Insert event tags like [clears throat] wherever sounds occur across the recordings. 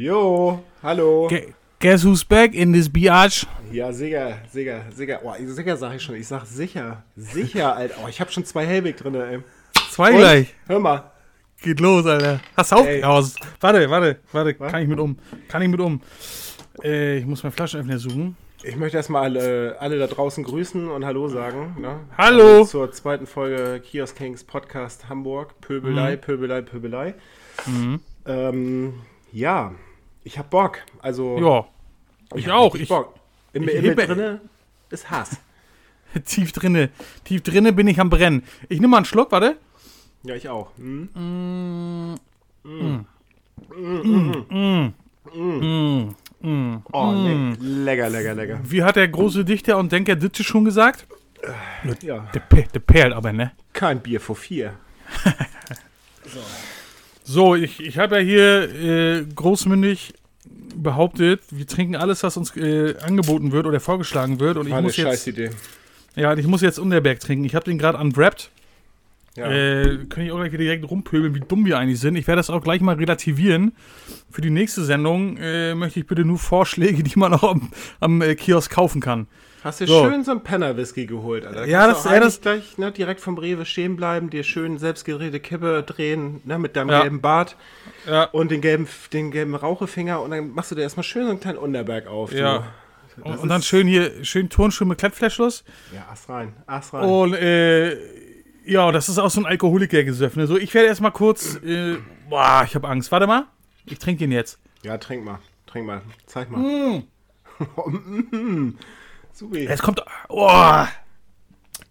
Jo, hallo. Gu- Guess who's back in this biatch? Ja, sicher, sicher, sicher. Oh, sicher sag ich schon. Ich sag sicher. Sicher, [laughs] Alter. Oh, ich hab schon zwei Hellweg drin, ey. Zwei Und? gleich. Hör mal. Geht los, Alter. Hast du Ey. aufgehaust? Warte, warte, warte. Was? Kann ich mit um? Kann ich mit um? Äh, ich muss meinen Flaschenöffner suchen. Ich möchte erstmal alle, alle da draußen grüßen und Hallo sagen. Ne? Hallo. Also zur zweiten Folge Kiosk Kings Podcast Hamburg. Pöbelei, Pöbelei, Pöbelei. Ähm, ja, ich hab Bock. Also, Ja. Ich hab auch. Ich, Bock. In, ich hebe- drinne ist Hass. [laughs] tief drinne. Tief drinne bin ich am Brennen. Ich nehme mal einen Schluck, warte. Ja, ich auch. Hm? Oh, le lecker, lecker, lecker. Wie hat der große Dichter und Denker Ditsche schon gesagt? Ja, Der, pe der perlt aber, ne? kein Bier vor vier. [laughs] So, ich, ich habe ja hier äh, großmündig behauptet, wir trinken alles, was uns äh, angeboten wird oder vorgeschlagen wird. Und ich War eine muss jetzt, Scheißidee. ja, ich muss jetzt Unterberg trinken. Ich habe den gerade unwrapped. Ja. Äh, kann ich auch gleich wieder direkt rumpöbeln, wie dumm wir eigentlich sind. Ich werde das auch gleich mal relativieren. Für die nächste Sendung äh, möchte ich bitte nur Vorschläge, die man auch am, am äh, Kiosk kaufen kann. Hast du So. schön so einen Penner-Whisky geholt, Alter. Da Ja, das- du ja, das- gleich ne, direkt vom Rewe stehen bleiben, dir schön selbstgedrehte Kippe drehen, ne, mit deinem Ja. gelben Bart Ja. und den gelben, den gelben Rauchefinger und dann machst du dir erstmal schön so einen kleinen Unterberg auf. Ja. Und, und dann ist- schön hier, schön Turnschuh mit Klettfleischschluss. Ja, Ass rein, Ass rein. Und äh, ja, das ist auch so ein Alkoholiker-Gesöff. Ne? So, ich werde erstmal kurz. Äh, boah, ich habe Angst. Warte mal. Ich trinke ihn jetzt. Ja, trink mal, trink mal, zeig mal. Mm. [laughs] Subi. Es kommt. Oh,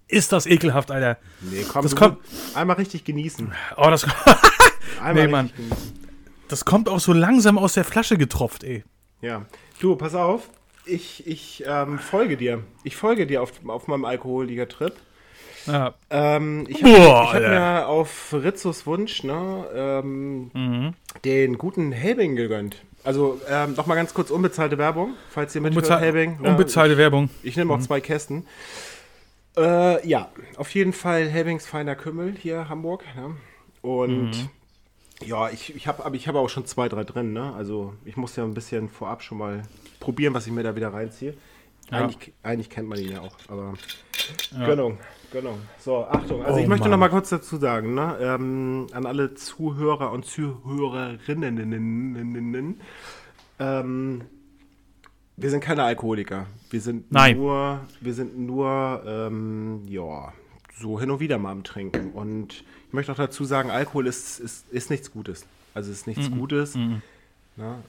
ist das ekelhaft, Alter. Nee, komm, das kommt- einmal richtig genießen. Oh, das, [laughs] Einmal Nee, Mann. genießen. das kommt auch so langsam aus der Flasche getropft, ey. Ja. Du, pass auf. Ich, ich ähm, folge dir. Ich folge dir auf, auf meinem Alkoholiker-Trip. Ja. Ähm, ich habe hab mir auf Rizzos Wunsch ne, ähm, Mhm. den guten Helbing gegönnt. Also ähm, nochmal ganz kurz unbezahlte Werbung, falls ihr mithört, Unbezahl Helbing. ne? unbezahlte Werbung. Ich, ich nehme auch zwei Kästen. Äh, ja, auf jeden Fall Helbings feiner Kümmel hier Hamburg. Ne? Und Mhm. ja, ich, ich habe aber ich habe auch schon zwei, drei drin. Ne? Also ich muss ja ein bisschen vorab schon mal probieren, was ich mir da wieder reinziehe. Ja. Eigentlich, eigentlich kennt man ihn ja auch, aber Gönnung, Gönnung. So, Achtung. Also Oh, ich möchte Mann. noch mal kurz dazu sagen, ne, ähm, an alle Zuhörer und Zuhörerinnen, ähm, wir sind keine Alkoholiker. Wir sind Nein. nur, wir sind nur, ähm, ja, so hin und wieder mal am Trinken. Und ich möchte auch dazu sagen, Alkohol ist, ist, ist nichts Gutes. Also ist nichts Gutes. Ne?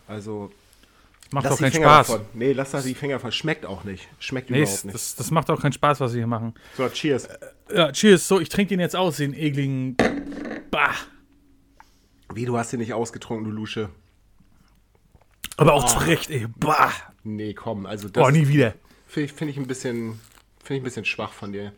Also Macht lass auch die keinen Finger Spaß. davon. Nee, lass da die Finger von. Schmeckt auch nicht. Schmeckt Nee, überhaupt nicht. das, das macht auch keinen Spaß, was wir hier machen. So, cheers. Ja, cheers. So, ich trinke den jetzt aus, den ekligen. Bah. Wie, du hast den nicht ausgetrunken, du Lusche. Aber auch zu Recht, ey. Bah. Nee, komm, also das Boah, nie wieder. finde ich, find ich ein bisschen finde ich ein bisschen schwach von dir.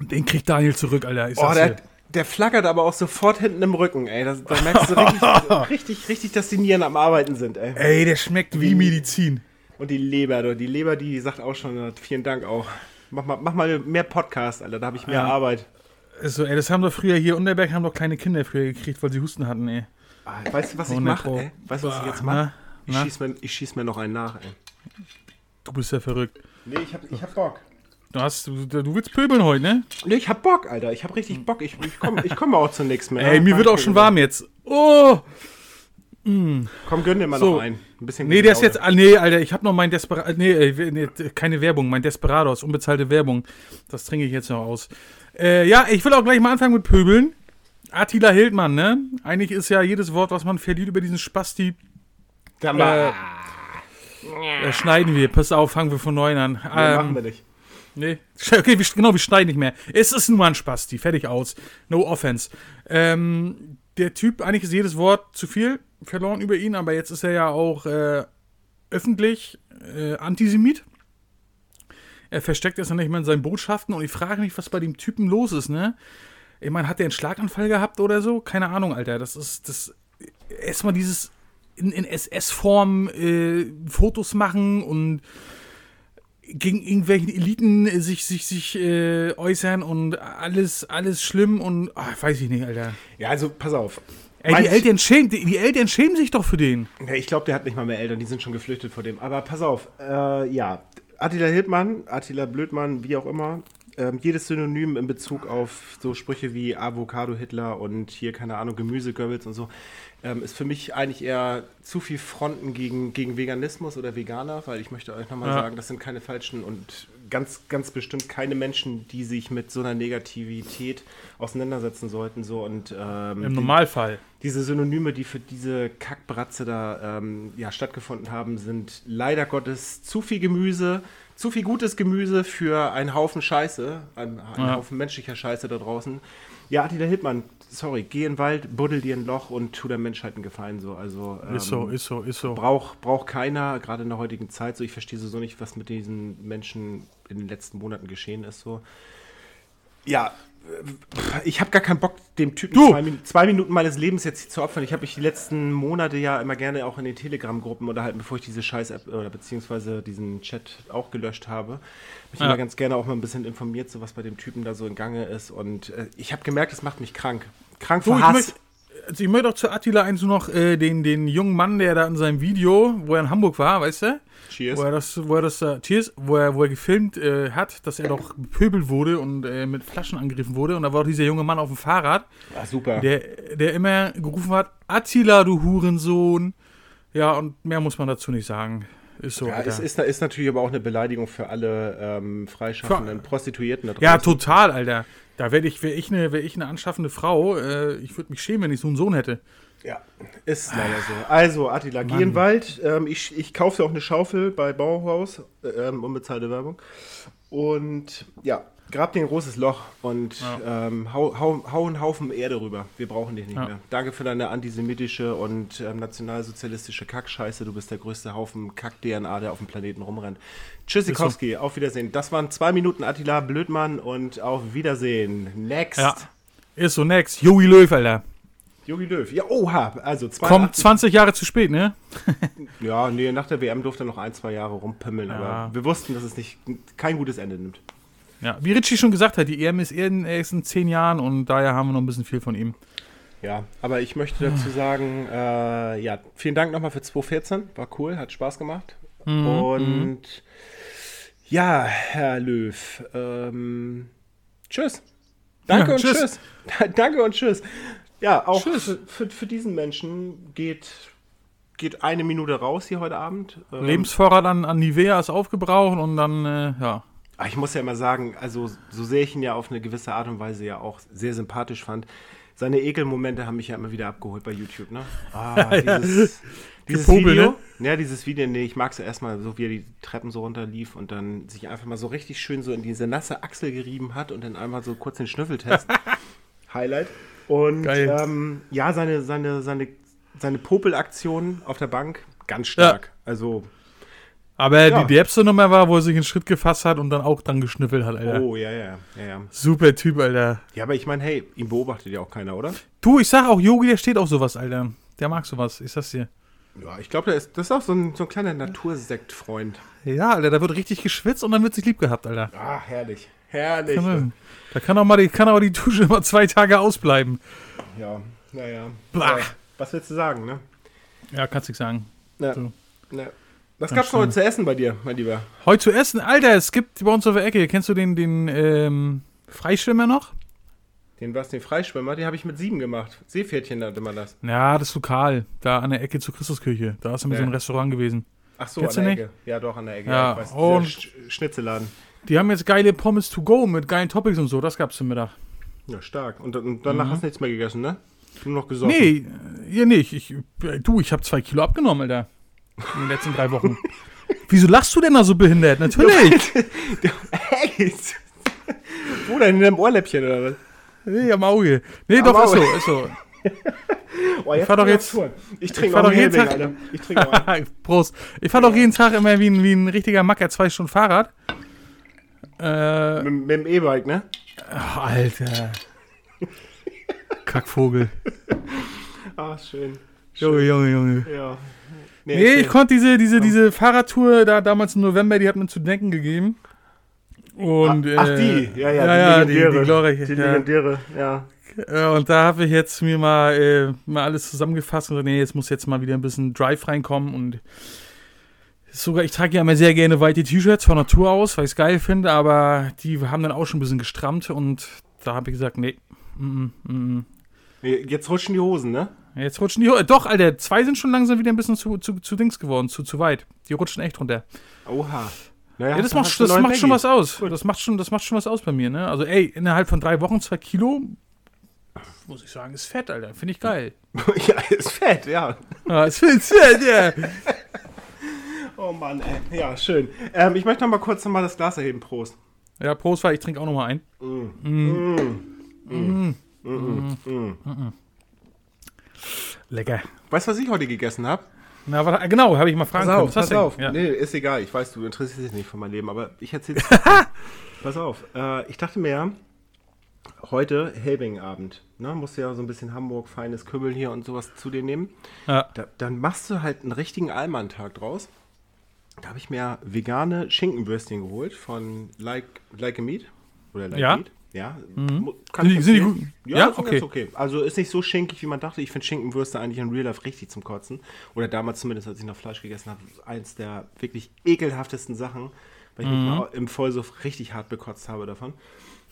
Den kriegt Daniel zurück, Alter. Ich Oh, der. Der flackert aber auch sofort hinten im Rücken, ey. Das, da merkst du richtig, [laughs] richtig, richtig, dass die Nieren am Arbeiten sind, ey. Ey, der schmeckt wie Medizin. Und die Leber, du, die Leber, die sagt auch schon, äh, vielen Dank auch. Mach mal, mach mal mehr Podcast, Alter, da habe ich mehr Ja. Arbeit. Ist So, ey, das haben doch früher hier Unterberg haben doch kleine Kinder früher gekriegt, weil sie Husten hatten, ey. Ah, Weißt du, was ich 100 mache, ey? Weißt du, was ich jetzt mache? Ich na? schieß, mir, ich schieß mir noch einen nach, ey. Du bist ja verrückt. Nee, ich hab, ich hab Bock. Du hast, du, du willst pöbeln heute, ne? Nee, ich hab Bock, Alter. Ich hab richtig Bock. Ich, ich komme ich komm auch zu nichts mehr. Ey, mir wird auch schon warm jetzt. Oh! Komm, gönn dir mal So. noch einen. Ein bisschen Nee, der ist jetzt. Ah, nee, Alter, ich hab noch mein Desperados. Nee, äh, nee, keine Werbung, mein Desperados, unbezahlte Werbung. Das trinke ich jetzt noch aus. Äh, ja, ich will auch gleich mal anfangen mit Pöbeln. Attila Hildmann, ne? Eigentlich ist ja jedes Wort, was man verliert über diesen Spasti, Da mal, äh, schneiden wir. Pass auf, fangen wir von neu an. nee, Ähm, machen wir nicht. Nee, okay, wir, genau, wir schneiden nicht mehr. Es ist nur ein Spasti, fertig aus. No offense. Ähm, der Typ, eigentlich ist jedes Wort zu viel verloren über ihn, aber jetzt ist er ja auch äh, öffentlich äh, Antisemit. Er versteckt es ja nicht mehr in seinen Botschaften und ich frage mich, was bei dem Typen los ist, ne? Ich meine, hat der einen Schlaganfall gehabt oder so? Keine Ahnung, Alter. Das ist das erstmal dieses in, in SS-Form äh, Fotos machen und gegen irgendwelchen Eliten äh, sich, sich, sich äh, äußern und alles, alles schlimm und ach, weiß ich nicht, Alter. Ja, also pass auf. Ey, die Eltern, schämen, die, die, Eltern schämen sich doch für den. Ja, ich glaube, der hat nicht mal mehr Eltern, die sind schon geflüchtet vor dem. Aber pass auf, äh, ja, Attila Hildmann, Attila Blödmann, wie auch immer, ähm, jedes Synonym in Bezug auf so Sprüche wie Avocado Hitler und hier, keine Ahnung, Gemüsegöbbels und so, ähm, ist für mich eigentlich eher zu viel Fronten gegen, gegen Veganismus oder Veganer, weil ich möchte euch nochmal ja. sagen, das sind keine falschen und ganz, ganz bestimmt keine Menschen, die sich mit so einer Negativität auseinandersetzen sollten. So und ähm, im Normalfall. Die, diese Synonyme, die für diese Kackbratze da ähm, ja, stattgefunden haben, sind leider Gottes zu viel Gemüse, zu viel gutes Gemüse für einen Haufen Scheiße, einen, einen ja. Haufen menschlicher Scheiße da draußen. Ja, Attila Hildmann, sorry, geh in den Wald, buddel dir ein Loch und tu der Menschheit einen Gefallen so. Also, ähm, ist so, ist so, ist so. Braucht brauch keiner, gerade in der heutigen Zeit so. Ich verstehe so nicht, was mit diesen Menschen in den letzten Monaten geschehen ist so. Ja, ich habe gar keinen Bock, dem Typen zwei, zwei, Minuten meines Lebens jetzt zu opfern. Ich habe mich die letzten Monate ja immer gerne auch in den Telegram-Gruppen unterhalten, bevor ich diese Scheiß-App oder beziehungsweise diesen Chat auch gelöscht habe. Mich ja. immer ganz gerne auch mal ein bisschen informiert, so was bei dem Typen da so in Gange ist. Und äh, ich habe gemerkt, es macht mich krank. Krank vor Hass also ich möchte auch zu Attila eins noch äh, den, den jungen Mann, der da in seinem Video, wo er in Hamburg war, weißt du? Cheers. Wo er das, wo er das, uh, cheers, wo er, wo er gefilmt äh, hat, dass er doch bepöbelt wurde und äh, mit Flaschen angegriffen wurde. Und da war auch dieser junge Mann auf dem Fahrrad. Ja, super. Der, der immer gerufen hat, Attila, du Hurensohn. Ja, und mehr muss man dazu nicht sagen. Ist so. Ja, es ist, ist, natürlich aber auch eine Beleidigung für alle ähm, freischaffenden für, Prostituierten da draußen. Ja, total, Alter. Da wäre ich, wär ich, eine, wär ich eine anschaffende Frau. Äh, ich würde mich schämen, wenn ich so einen Sohn hätte. Ja, ist leider so. Also, Attila, Mann. Wald. Ähm, ich, ich kaufe auch eine Schaufel bei Bauhaus, ähm, unbezahlte Werbung. Und ja, grab dir ein großes Loch und ja. ähm, hau, hau, hau, einen Haufen Erde rüber. Wir brauchen dich nicht ja. mehr. Danke für deine antisemitische und ähm, nationalsozialistische Kackscheiße. Du bist der größte Haufen Kack-DNA, der auf dem Planeten rumrennt. Tschüssikowski, so. auf Wiedersehen. Das waren zwei Minuten Attila Blödmann und auf Wiedersehen. Next. Ja. Ist so, next. Jogi Löw, Alter. Jogi Löw. Ja, oha. Also 82. Kommt 20 Jahre zu spät, ne? [laughs] ja, nee, nach der WM durfte er noch ein, zwei Jahre rumpimmeln, ja. aber wir wussten, dass es nicht kein gutes Ende nimmt. Ja, wie Richie schon gesagt hat, die EM ist in zehn Jahren und daher haben wir noch ein bisschen viel von ihm. Ja, aber ich möchte dazu sagen, äh, ja, vielen Dank nochmal für 2014. War cool, hat Spaß gemacht. Mhm, und ja, Herr Löw, ähm, tschüss. Danke ja, und tschüss. tschüss. [laughs] Danke und tschüss. Ja, auch tschüss. Für, für, für, diesen Menschen geht, geht eine Minute raus hier heute Abend. Ähm, Lebensvorrat an, an Nivea ist aufgebraucht und dann, äh, ja. Ich muss ja immer sagen, also so sehr ich ihn ja auf eine gewisse Art und Weise ja auch sehr sympathisch fand, seine Ekelmomente haben mich ja immer wieder abgeholt bei YouTube, ne? [laughs] Ah, dieses, [laughs] dieses Video, ne? Ja, dieses Video, nee, ich mag es ja erstmal so, wie er die Treppen so runterlief und dann sich einfach mal so richtig schön so in diese nasse Achsel gerieben hat und dann einmal so kurz den Schnüffeltest. [laughs] Highlight. Und ähm, ja, seine, seine, seine, seine Popelaktion auf der Bank, ganz stark. Ja. Also aber ja. die derbste Nummer war, wo er sich einen Schritt gefasst hat und dann auch dann geschnüffelt hat, Alter. Oh, ja, ja, ja, ja. Super Typ, Alter. Ja, aber ich meine, hey, ihn beobachtet ja auch keiner, oder? Du, ich sag auch, Yogi, der steht auch sowas, Alter. Der mag sowas, ich sag's dir. Ja, ich glaube, das ist auch so ein, so ein kleiner Natursektfreund. Ja, Alter, da wird richtig geschwitzt und dann wird sich lieb gehabt, Alter. Ah, herrlich. Herrlich. Kann da kann auch mal die, kann auch die Dusche immer zwei Tage ausbleiben. Ja, naja. Ja, was willst du sagen, ne? Ja, kannst du sagen. Ja. So. Was gab's noch heute zu essen bei dir, mein Lieber? Heute zu essen? Alter, es gibt bei uns auf der Ecke, kennst du den, den ähm, Freischwimmer noch? Den was, den Freischwimmer? Den habe ich mit sieben gemacht. Seepferdchen nannte man das. Ja, das ist lokal. Da an der Ecke zur Christuskirche. Da ist immer ja. so ein Restaurant gewesen. Ach so, Kennst an der Ecke. Ja, doch, an der Ecke. Ja, ja und Sch Schnitzelladen. Die haben jetzt geile Pommes to go mit geilen Toppings und so. Das gab's zum Mittag. Ja, stark. Und, und danach mhm. hast du nichts mehr gegessen, ne? Nur noch gesoffen. Nee, hier nicht. Ich, du, ich habe zwei Kilo abgenommen, Alter. In den letzten drei Wochen. [laughs] Wieso lachst du denn da so behindert? Natürlich. hey, Wo denn? In deinem Ohrläppchen oder was? Nee, am Auge. Nee, am doch, Auge. ist so, ist so. [laughs] Oh, ich fahr doch jetzt. Ich trinke auch jeden Tag. Alter. Ich trinke auch. [laughs] Prost. Ich fahr doch jeden Tag immer wie ein, wie ein richtiger Macker zwei Stunden Fahrrad. Äh, mit, mit dem E-Bike, ne? Ach, Alter. Kackvogel. Ach, schön. Junge, Junge, Junge. Ja. Nee, nee ich konnte diese, diese, diese Fahrradtour da damals im November, die hat mir zu denken gegeben. Und, ach, ach, die, ja, ja, ja, die, ja, die, die, glorreiche. Die legendäre, ja. Äh, Und da habe ich jetzt mir mal, äh, mal alles zusammengefasst und gesagt, nee, jetzt muss jetzt mal wieder ein bisschen Drive reinkommen und sogar, ich trage ja immer sehr gerne weite T-Shirts von Natur aus, weil ich es geil finde, aber die haben dann auch schon ein bisschen gestrammt und da habe ich gesagt, nee, mm, mm, mm. Nee, Jetzt rutschen die Hosen, ne? Jetzt rutschen die, Ho- doch, Alter, zwei sind schon langsam wieder ein bisschen zu, zu, zu Dings geworden, zu, zu weit. Die rutschen echt runter. Oha. Naja, Ja, das macht, das macht schon was aus. Gut. Das macht, schon, das macht schon was aus bei mir, ne? Also, ey, innerhalb von drei Wochen zwei Kilo, muss ich sagen, ist fett, Alter. Finde ich geil. [laughs] ja, ist fett, ja. Ja, ist fett, ja. Oh Mann, ey. Ja, schön. Ähm, ich möchte noch mal kurz noch mal das Glas erheben. Prost. Ja, Prost, weil ich trinke auch noch mal ein. Lecker. Weißt du, was ich heute gegessen habe? Na, warte, genau, habe ich mal fragen können. Was hast du denn? Ja. Nee, ist egal. Ich weiß, du interessierst dich nicht für mein Leben, aber ich erzähl's. [laughs] Pass auf. Äh, ich dachte mir, heute Helbing-Abend. Ne? Musst du ja so ein bisschen Hamburg, feines Kümmel hier und sowas zu dir nehmen. Ja. Da, dann machst du halt einen richtigen Allmann-Tag draus. Da habe ich mir vegane Schinkenwürstchen geholt von Like, like a Meat. Oder Like Ja. Meat. Ja. Mu- Kann Sind sind die gut? Ja, Ja? Okay. okay. Also ist nicht so schinkig, wie man dachte. Ich finde Schinkenwürste eigentlich in Real Life richtig zum Kotzen. Oder damals zumindest, als ich noch Fleisch gegessen habe, eins der wirklich ekelhaftesten Sachen, weil ich mich mal im Vollsuff richtig hart bekotzt habe davon.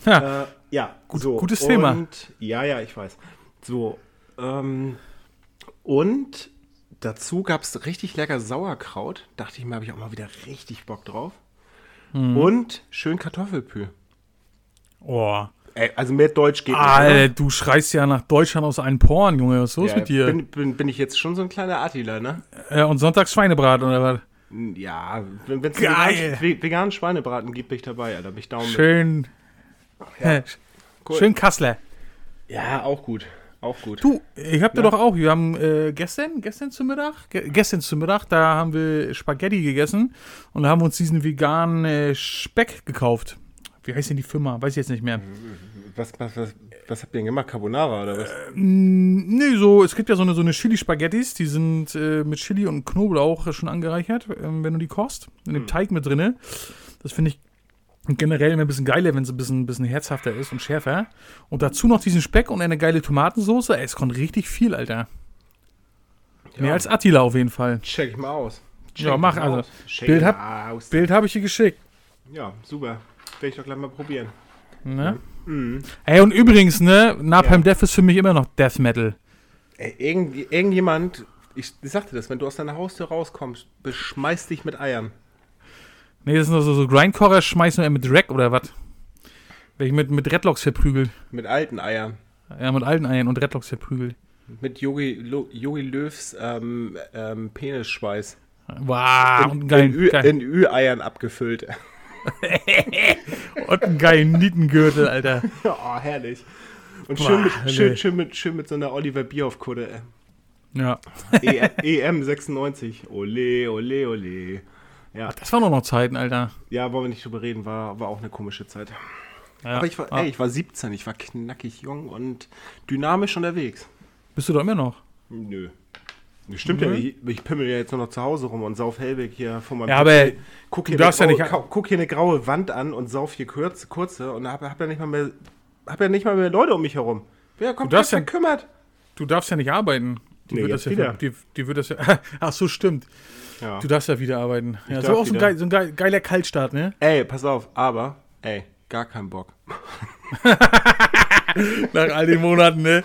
Ja. Äh, ja, so. gutes Thema. Und, ja, ja, ich weiß. So, ähm, und dazu gab es richtig lecker Sauerkraut. Dachte ich mir, habe ich auch mal wieder richtig Bock drauf. Mhm. Und schön Kartoffelpü. Oh. Ey, also mehr Deutsch geht Alter, du schreist ja nach Deutschland aus einem Porn, Junge. Was ist los Ja, mit dir? Bin, bin, bin ich jetzt schon so ein kleiner Attila, ne? äh, und sonntags Schweinebraten oder was? Ja, wenn es veganen, veganen Schweinebraten gibt, bin ich dabei, Alter. Bin ich Daumen. Schön. Äh, Cool. Schön Kassler. Ja, auch gut. Auch gut. Du, ich hab dir Ja. doch auch, wir haben äh, gestern, gestern zum Mittag, ge gestern zum Mittag, da haben wir Spaghetti gegessen und da haben wir uns diesen veganen äh, Speck gekauft. Wie heißt denn die Firma? Weiß ich jetzt nicht mehr. Was, was, was, was habt ihr denn gemacht? Carbonara oder was? Mm, Nee, so, es gibt ja so eine, so eine Chili-Spaghettis, die sind äh, mit Chili und Knoblauch schon angereichert, ähm, wenn du die kochst. In dem Teig mit drinne. Das finde ich generell immer ein bisschen geiler, wenn es ein bisschen, bisschen herzhafter ist und schärfer. Und dazu noch diesen Speck und eine geile Tomatensauce. Ey, es kommt richtig viel, Alter. Mehr als Attila auf jeden Fall. Check ich mal aus. Check Ja, mach also. Bild ich hab- habe ich dir geschickt. Ja, super. Werde ich doch gleich mal probieren. Ne? Ey, und übrigens, ne, Napalm Death ist für mich immer noch Death Metal. Ey, irgend, irgendjemand, ich, ich sagte das, wenn du aus deiner Haustür rauskommst, beschmeißt dich mit Eiern. Nee, das sind so, so Grindcorer, schmeißen wir mit Rack oder was? Wenn ich mit, mit Redlocks verprügelt. Mit alten Eiern. Ja, mit alten Eiern und Redlocks verprügelt. Mit Yogi, Lo, Yogi Löws ähm, ähm, Penisschweiß. Wow, in, Ü, geil, in Ü-Eiern abgefüllt. [laughs] und einen geilen Nietengürtel, Alter. [laughs] oh, herrlich. Und Boah, schön, mit, Hölle. schön, schön, mit, schön mit so einer Oliver Bierhoff-Kutte. Ja. E- EM 96. Ole, ole, ole. Ja, Das waren auch noch Zeiten, Alter. ja, wollen wir nicht drüber reden, war, war auch eine komische Zeit. Ja. Aber ich war, Ah, ey, ich war 17, ich war knackig jung und dynamisch unterwegs. Bist du doch immer noch? Nö. Stimmt ja Nö. nicht. Ich pimmel ja jetzt nur noch zu Hause rum und sauf Hellweg hier vor meinem Ja, aber guck du hier, darfst ja eine graue, nicht- kau- guck hier eine graue Wand an und sauf hier kurz, kurze und hab, hab ja nicht mal mehr hab ja nicht mal mehr Leute um mich herum. Wer kommt Du darfst der ja- verkümmert? Du darfst ja nicht arbeiten. Die Nee, wird das ja, wieder. Die, die wird das ja. [laughs] Ach so, stimmt. Ja. Du darfst ja wieder arbeiten. Ja, darf so auch so ein, geil, so ein geil, geiler Kaltstart, ne? Ey, pass auf, aber, ey, gar keinen Bock. [laughs] Nach all den Monaten, ne?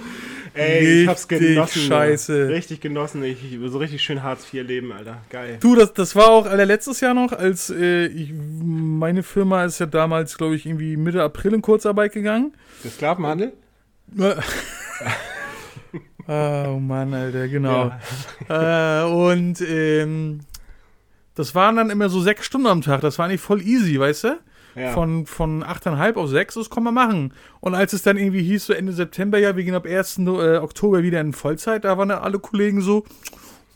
Ey, ich hab's Richtig genossen. Scheiße. Richtig genossen. Ich, ich, so richtig schön Hartz IV leben, Alter. Geil. Du, das, das war auch Alter, letztes Jahr noch, als äh, ich, meine Firma ist ja damals, glaube ich, irgendwie Mitte April in Kurzarbeit gegangen. Der Sklavenhandel? [laughs] oh Mann, Alter, genau. Äh, und ähm, das waren dann immer so sechs Stunden am Tag. Das war eigentlich voll easy, weißt du? Ja. Von, von 8,5 auf 6, das kann man machen. Und als es dann irgendwie hieß, so Ende September, ja, wir gehen ab 1. äh, Oktober wieder in Vollzeit, da waren dann alle Kollegen so,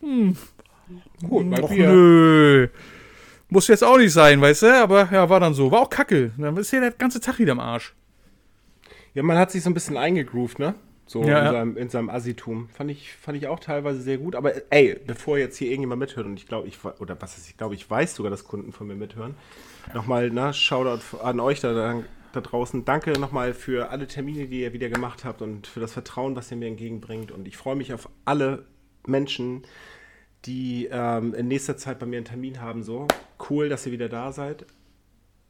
Gut, mal Och, Bier. nö. Muss jetzt auch nicht sein, weißt du? Aber ja, war dann so. War auch kacke. Dann ist ja der ganze Tag wieder am Arsch. Ja, man hat sich so ein bisschen eingegroovt, ne? So Ja, in, ja. Seinem, in seinem Assitum. Fand ich, fand ich auch teilweise sehr gut. Aber ey, bevor jetzt hier irgendjemand mithört, und ich glaube, ich oder was ist, ich glaube, ich weiß sogar, dass Kunden von mir mithören. Nochmal, ne, Shoutout an euch da, da da draußen. Danke nochmal für alle Termine, die ihr wieder gemacht habt und für das Vertrauen, was ihr mir entgegenbringt. Und ich freue mich auf alle Menschen, die ähm, in nächster Zeit bei mir einen Termin haben. So cool, dass ihr wieder da seid.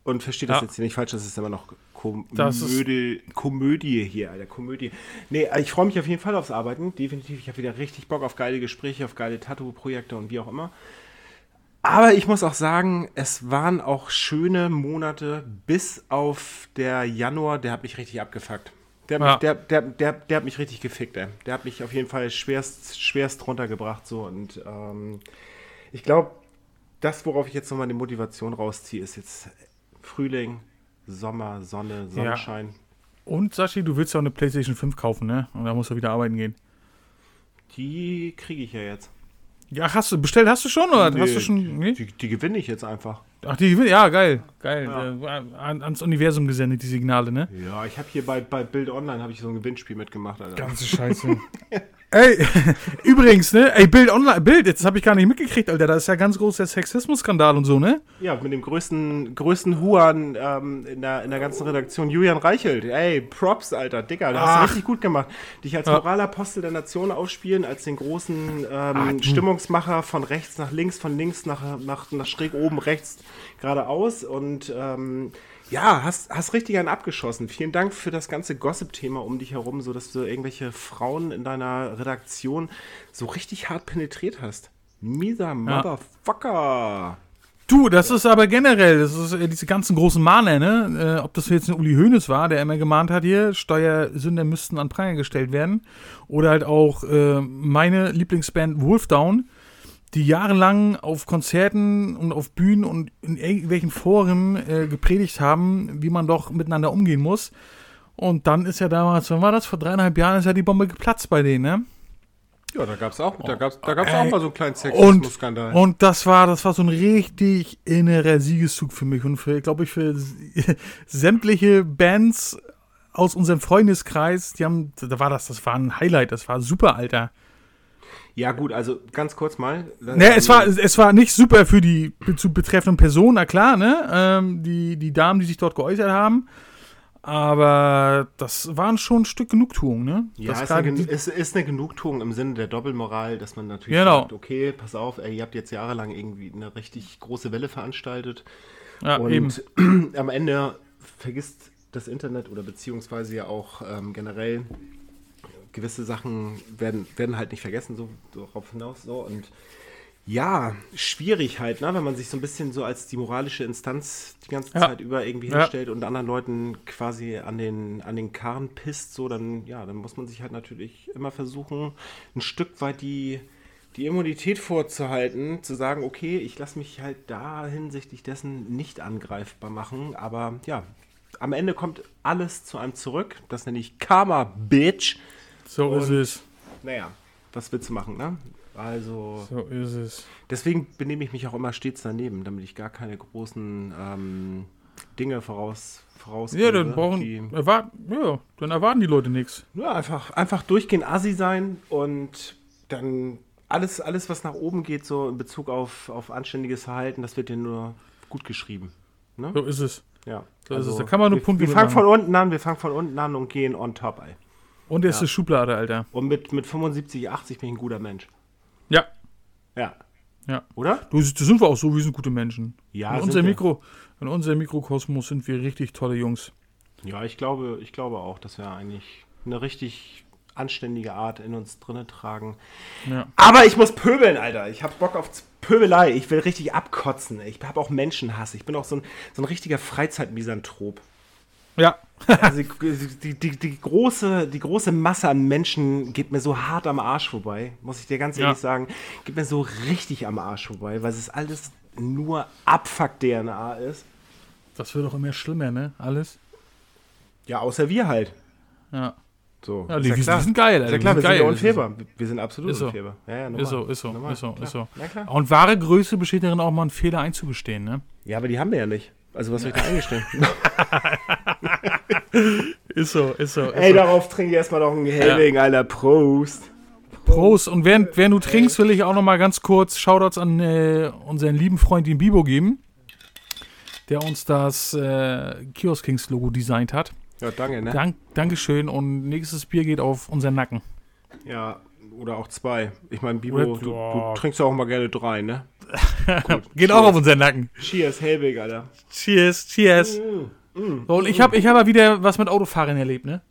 Und versteht das Ja. jetzt hier nicht falsch, das ist immer noch Komödie, Komödie hier, Alter, Komödie. Nee, ich freue mich auf jeden Fall aufs Arbeiten, definitiv. Ich habe wieder richtig Bock auf geile Gespräche, auf geile Tattoo-Projekte und wie auch immer. Aber ich muss auch sagen, es waren auch schöne Monate, bis auf der Januar, der hat mich richtig abgefuckt. Der hat, Ja. mich, der, der, der, der hat mich richtig gefickt, ey. Der hat mich auf jeden Fall schwerst, schwerst runtergebracht. So. Und ähm, ich glaube, das, worauf ich jetzt nochmal die Motivation rausziehe, ist jetzt Frühling, Sommer, Sonne, Sonnenschein. Und Sashi, du willst ja auch eine PlayStation 5 kaufen, ne? Und da musst du wieder arbeiten gehen. Die kriege ich ja jetzt. Ja, hast du, bestellt hast du schon, oder? hast Nee, du schon, nee? Die, die gewinne ich jetzt einfach. Ach, die, ja, geil, geil. Ja. Äh, an, ans Universum gesendet, die Signale, ne? Ja, ich habe hier bei, bei Bild Online habe ich so ein Gewinnspiel mitgemacht, Alter. Ganze Scheiße. [laughs] Ey, [laughs] übrigens, ne? Ey, Bild online, Bild, jetzt habe ich gar nicht mitgekriegt, Alter. Da ist ja ganz groß der Sexismus-Skandal und so, ne? Ja, mit dem größten, größten Huan ähm, in, der, in der ganzen Redaktion, Julian Reichelt. Ey, Props, Alter, Digga, da hast du richtig gut gemacht. Dich als. Moralapostel der Nation aufspielen, als den großen ähm, du. Stimmungsmacher von rechts nach links, von links nach, nach, nach schräg oben, rechts geradeaus. Und ähm, ja, hast, hast richtig einen abgeschossen. Vielen Dank für das ganze Gossip-Thema um dich herum, so dass du irgendwelche Frauen in deiner Redaktion so richtig hart penetriert hast. Mieser Motherfucker. Du, das ist aber generell, das ist äh, diese ganzen großen Mahner, ne? Äh, ob das jetzt ein Uli Hoeneß war, der immer gemahnt hat hier, Steuersünder müssten an Pranger gestellt werden. Oder halt auch äh, meine Lieblingsband Wolfdown, die jahrelang auf Konzerten und auf Bühnen und in irgendwelchen Foren äh, gepredigt haben, wie man doch miteinander umgehen muss. Und dann ist ja damals, wann war das? Vor dreieinhalb Jahren ist ja die Bombe geplatzt bei denen, ne? Ja, da gab's auch, da gab's, da gab's Ey. auch mal so einen kleinen Und, Sexismus-Skandal. und das war, das war so ein richtig innerer Siegeszug für mich und für, glaube ich, für [laughs] sämtliche Bands aus unserem Freundeskreis, die haben, da war das, das war ein Highlight, das war super, Alter. Ja, gut, also ganz kurz mal. Ne, es war, es war nicht super für die zu betreffenden Personen, na klar, ne, ähm, die, die Damen, die sich dort geäußert haben, aber das waren schon ein Stück Genugtuung, ne? Ja, das ist eine, ist eine Genugtuung im Sinne der Doppelmoral, dass man natürlich Genau. sagt, okay, pass auf, ey, ihr habt jetzt jahrelang irgendwie eine richtig große Welle veranstaltet ja, und eben. [clears throat] am Ende vergisst das Internet oder beziehungsweise ja auch ähm, generell gewisse Sachen werden, werden halt nicht vergessen, so darauf hinaus. So. Und ja, schwierig halt, ne? wenn man sich so ein bisschen so als die moralische Instanz die ganze Ja. Zeit über irgendwie Ja. hinstellt und anderen Leuten quasi an den, an den Karren pisst, so, dann, ja, dann muss man sich halt natürlich immer versuchen, ein Stück weit die, die Immunität vorzuhalten, zu sagen, okay, ich lasse mich halt da hinsichtlich dessen nicht angreifbar machen, aber ja, am Ende kommt alles zu einem zurück. Das nenne ich Karma, Bitch. So ist und- es. Naja, was willst du machen, ne? Also, So ist es. deswegen benehme ich mich auch immer stets daneben, damit ich gar keine großen ähm, Dinge voraus, voraus Ja, dann die, brauchen, erwarten, ja, dann erwarten die Leute nichts. ja, einfach, einfach durchgehend Assi sein und dann alles, alles, was nach oben geht, so in Bezug auf, auf anständiges Verhalten, das wird dir nur gut geschrieben. Ne? So ist es. Ja. So ist es. Da kann man nur wir, Punkte Wir fangen mitmachen. von unten an, wir fangen von unten an und gehen on top, ey. Und er ist eine Schublade, Alter. Und mit, mit 75, 80 bin ich ein guter Mensch. Ja. Ja. Ja. Oder? Du, das sind wir auch so, wir sind gute Menschen. Ja, in, sind unser wir. Mikro, in unserem Mikrokosmos sind wir richtig tolle Jungs. Ja, ich glaube, ich glaube auch, dass wir eigentlich eine richtig anständige Art in uns drinne tragen. Ja. Aber ich muss pöbeln, Alter. Ich hab Bock auf Pöbelei. Ich will richtig abkotzen. Ich habe auch Menschenhass. Ich bin auch so ein, so ein richtiger Freizeitmisanthrop. Ja. Also die, die, die, große, die große Masse an Menschen geht mir so hart am Arsch vorbei, muss ich dir ganz ehrlich Ja. sagen. Geht mir so richtig am Arsch vorbei, weil es alles nur Abfuck-DNA ist. Das wird doch immer schlimmer, ne? Alles. Ja, außer wir halt. Ja. So, Ja, ist die- die sind geil, Ist Alter, ja die klar, wir sind sind ja geil. unfehlbar. Wir sind absolut Ist so. unfehlbar. Ja, ja, normal. Ist so, ist so, Normal, ist so, klar. ist so. Ja, klar. Und wahre Größe besteht darin, auch mal einen Fehler einzugestehen, ne? Ja, aber die haben wir ja nicht. Also was soll ich da eingestehen? [laughs] [laughs] Ist so, ist so. Ist Ey, so. darauf trinke ich erstmal noch einen Helwing, Alter. Prost. Prost. Und während, während du trinkst, will ich auch noch mal ganz kurz Shoutouts an äh, unseren lieben Freund den Bibo geben. der uns das äh, Kiosk Kings Logo designt hat. Ja, danke, ne? Dank, Dankeschön und nächstes Bier geht auf unseren Nacken. Ja, oder auch zwei. Ich meine, Bibo, du, du trinkst ja auch mal gerne drei, ne? [laughs] Geht auch auf unseren Nacken. Cheers, Helbig, Alter. Cheers, cheers. So, und ich habe ich hab wieder was mit Autofahrern erlebt, ne?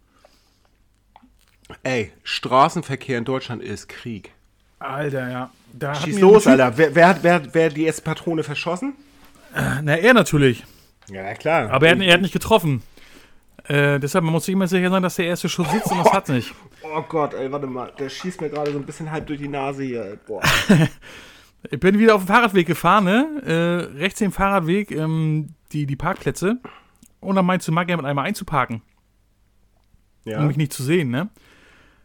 Ey, Straßenverkehr in Deutschland ist Krieg. Alter, ja. Da Schieß los, Alter. Wer, wer, hat, wer, hat- wer hat die erste Patrone verschossen? Na, er natürlich. Ja, klar. Aber er hat, er hat nicht getroffen. Äh, deshalb, man muss sich immer sicher sein, dass der erste Schuss sitzt und das hat nicht. [laughs] Oh Gott, ey, warte mal. Der schießt mir gerade so ein bisschen halb durch die Nase hier. Boah. [laughs] Ich bin wieder auf dem Fahrradweg gefahren, ne? Äh, rechts den Fahrradweg, ähm, die, die Parkplätze. Und dann meinte Magja mit einmal einzuparken, Ja. um mich nicht zu sehen, ne?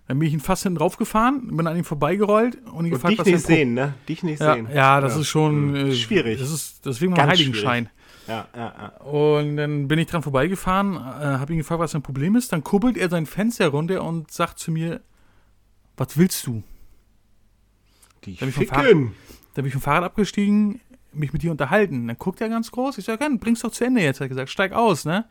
Dann bin ich ihn fast hinten drauf gefahren, bin an ihm vorbeigerollt und ihn Und gefragt, dich was nicht sehen, ne? Dich nicht Ja, sehen. ja, das ist schon äh, Schwierig. Das ist deswegen mal Ganz ein Heiligenschein. Ja, ja, ja. Und dann bin ich dran vorbeigefahren, äh, habe ihn gefragt, was sein Problem ist. Dann kuppelt er sein Fenster runter und sagt zu mir, was willst du? Die ich vom Ficken. Da bin ich vom Fahrrad abgestiegen, mich mit dir unterhalten. Dann guckt er ganz groß. Ich sage, ja, bring's doch zu Ende jetzt. Hat er gesagt, steig aus, ne?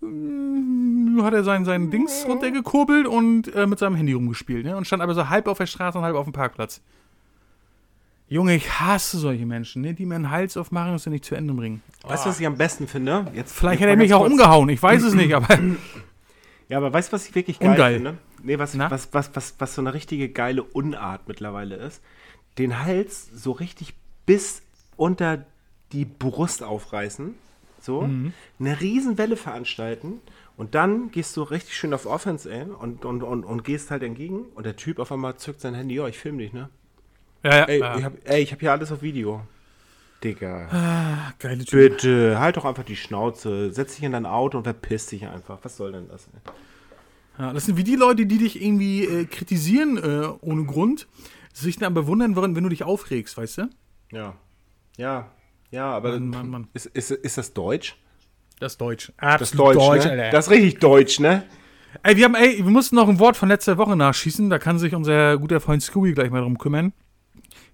Mm, Hat er sein, sein Dings runtergekurbelt und äh, mit seinem Handy rumgespielt, ne? Und stand aber so halb auf der Straße und halb auf dem Parkplatz. Junge, ich hasse solche Menschen, ne? Die mir einen Hals aufmachen und sie nicht zu Ende bringen. Weißt du, was ich am besten finde? Jetzt, Vielleicht hat er mich auch kurz. umgehauen, ich weiß es nicht, [clears throat] aber. Ja, aber weißt du, was ich wirklich geil Ungeil. finde? Nee, was, Na? was, was, was, was so eine richtige geile Unart mittlerweile ist? Den Hals so richtig bis unter die Brust aufreißen. So. Mhm. Eine Riesenwelle veranstalten. Und dann gehst du richtig schön auf Offense, ey, und, und, und, und gehst halt entgegen. Und der Typ auf einmal zückt sein Handy. Ja, ich film dich, ne? Ja, ja. Ey, ja. ich hab, ey, ich hab hier alles auf Video. Digga. Ah, geile Typ. Bitte, halt doch einfach die Schnauze. Setz dich in dein Auto und verpiss dich einfach. Was soll denn das, ey? Ja, das sind wie die Leute, die dich irgendwie äh, kritisieren äh, ohne Grund, sich dann bewundern würden, wenn du dich aufregst, weißt du? Ja. Ja. Ja, aber Mann, Mann, Mann. Ist, ist, ist das Deutsch? Das ist Deutsch. Das Absolut ist Deutsch, ne? Alter. Das ist richtig Deutsch, ne? ey, wir haben, ey, wir mussten noch ein Wort von letzter Woche nachschießen, da kann sich unser guter Freund Scooby gleich mal drum kümmern.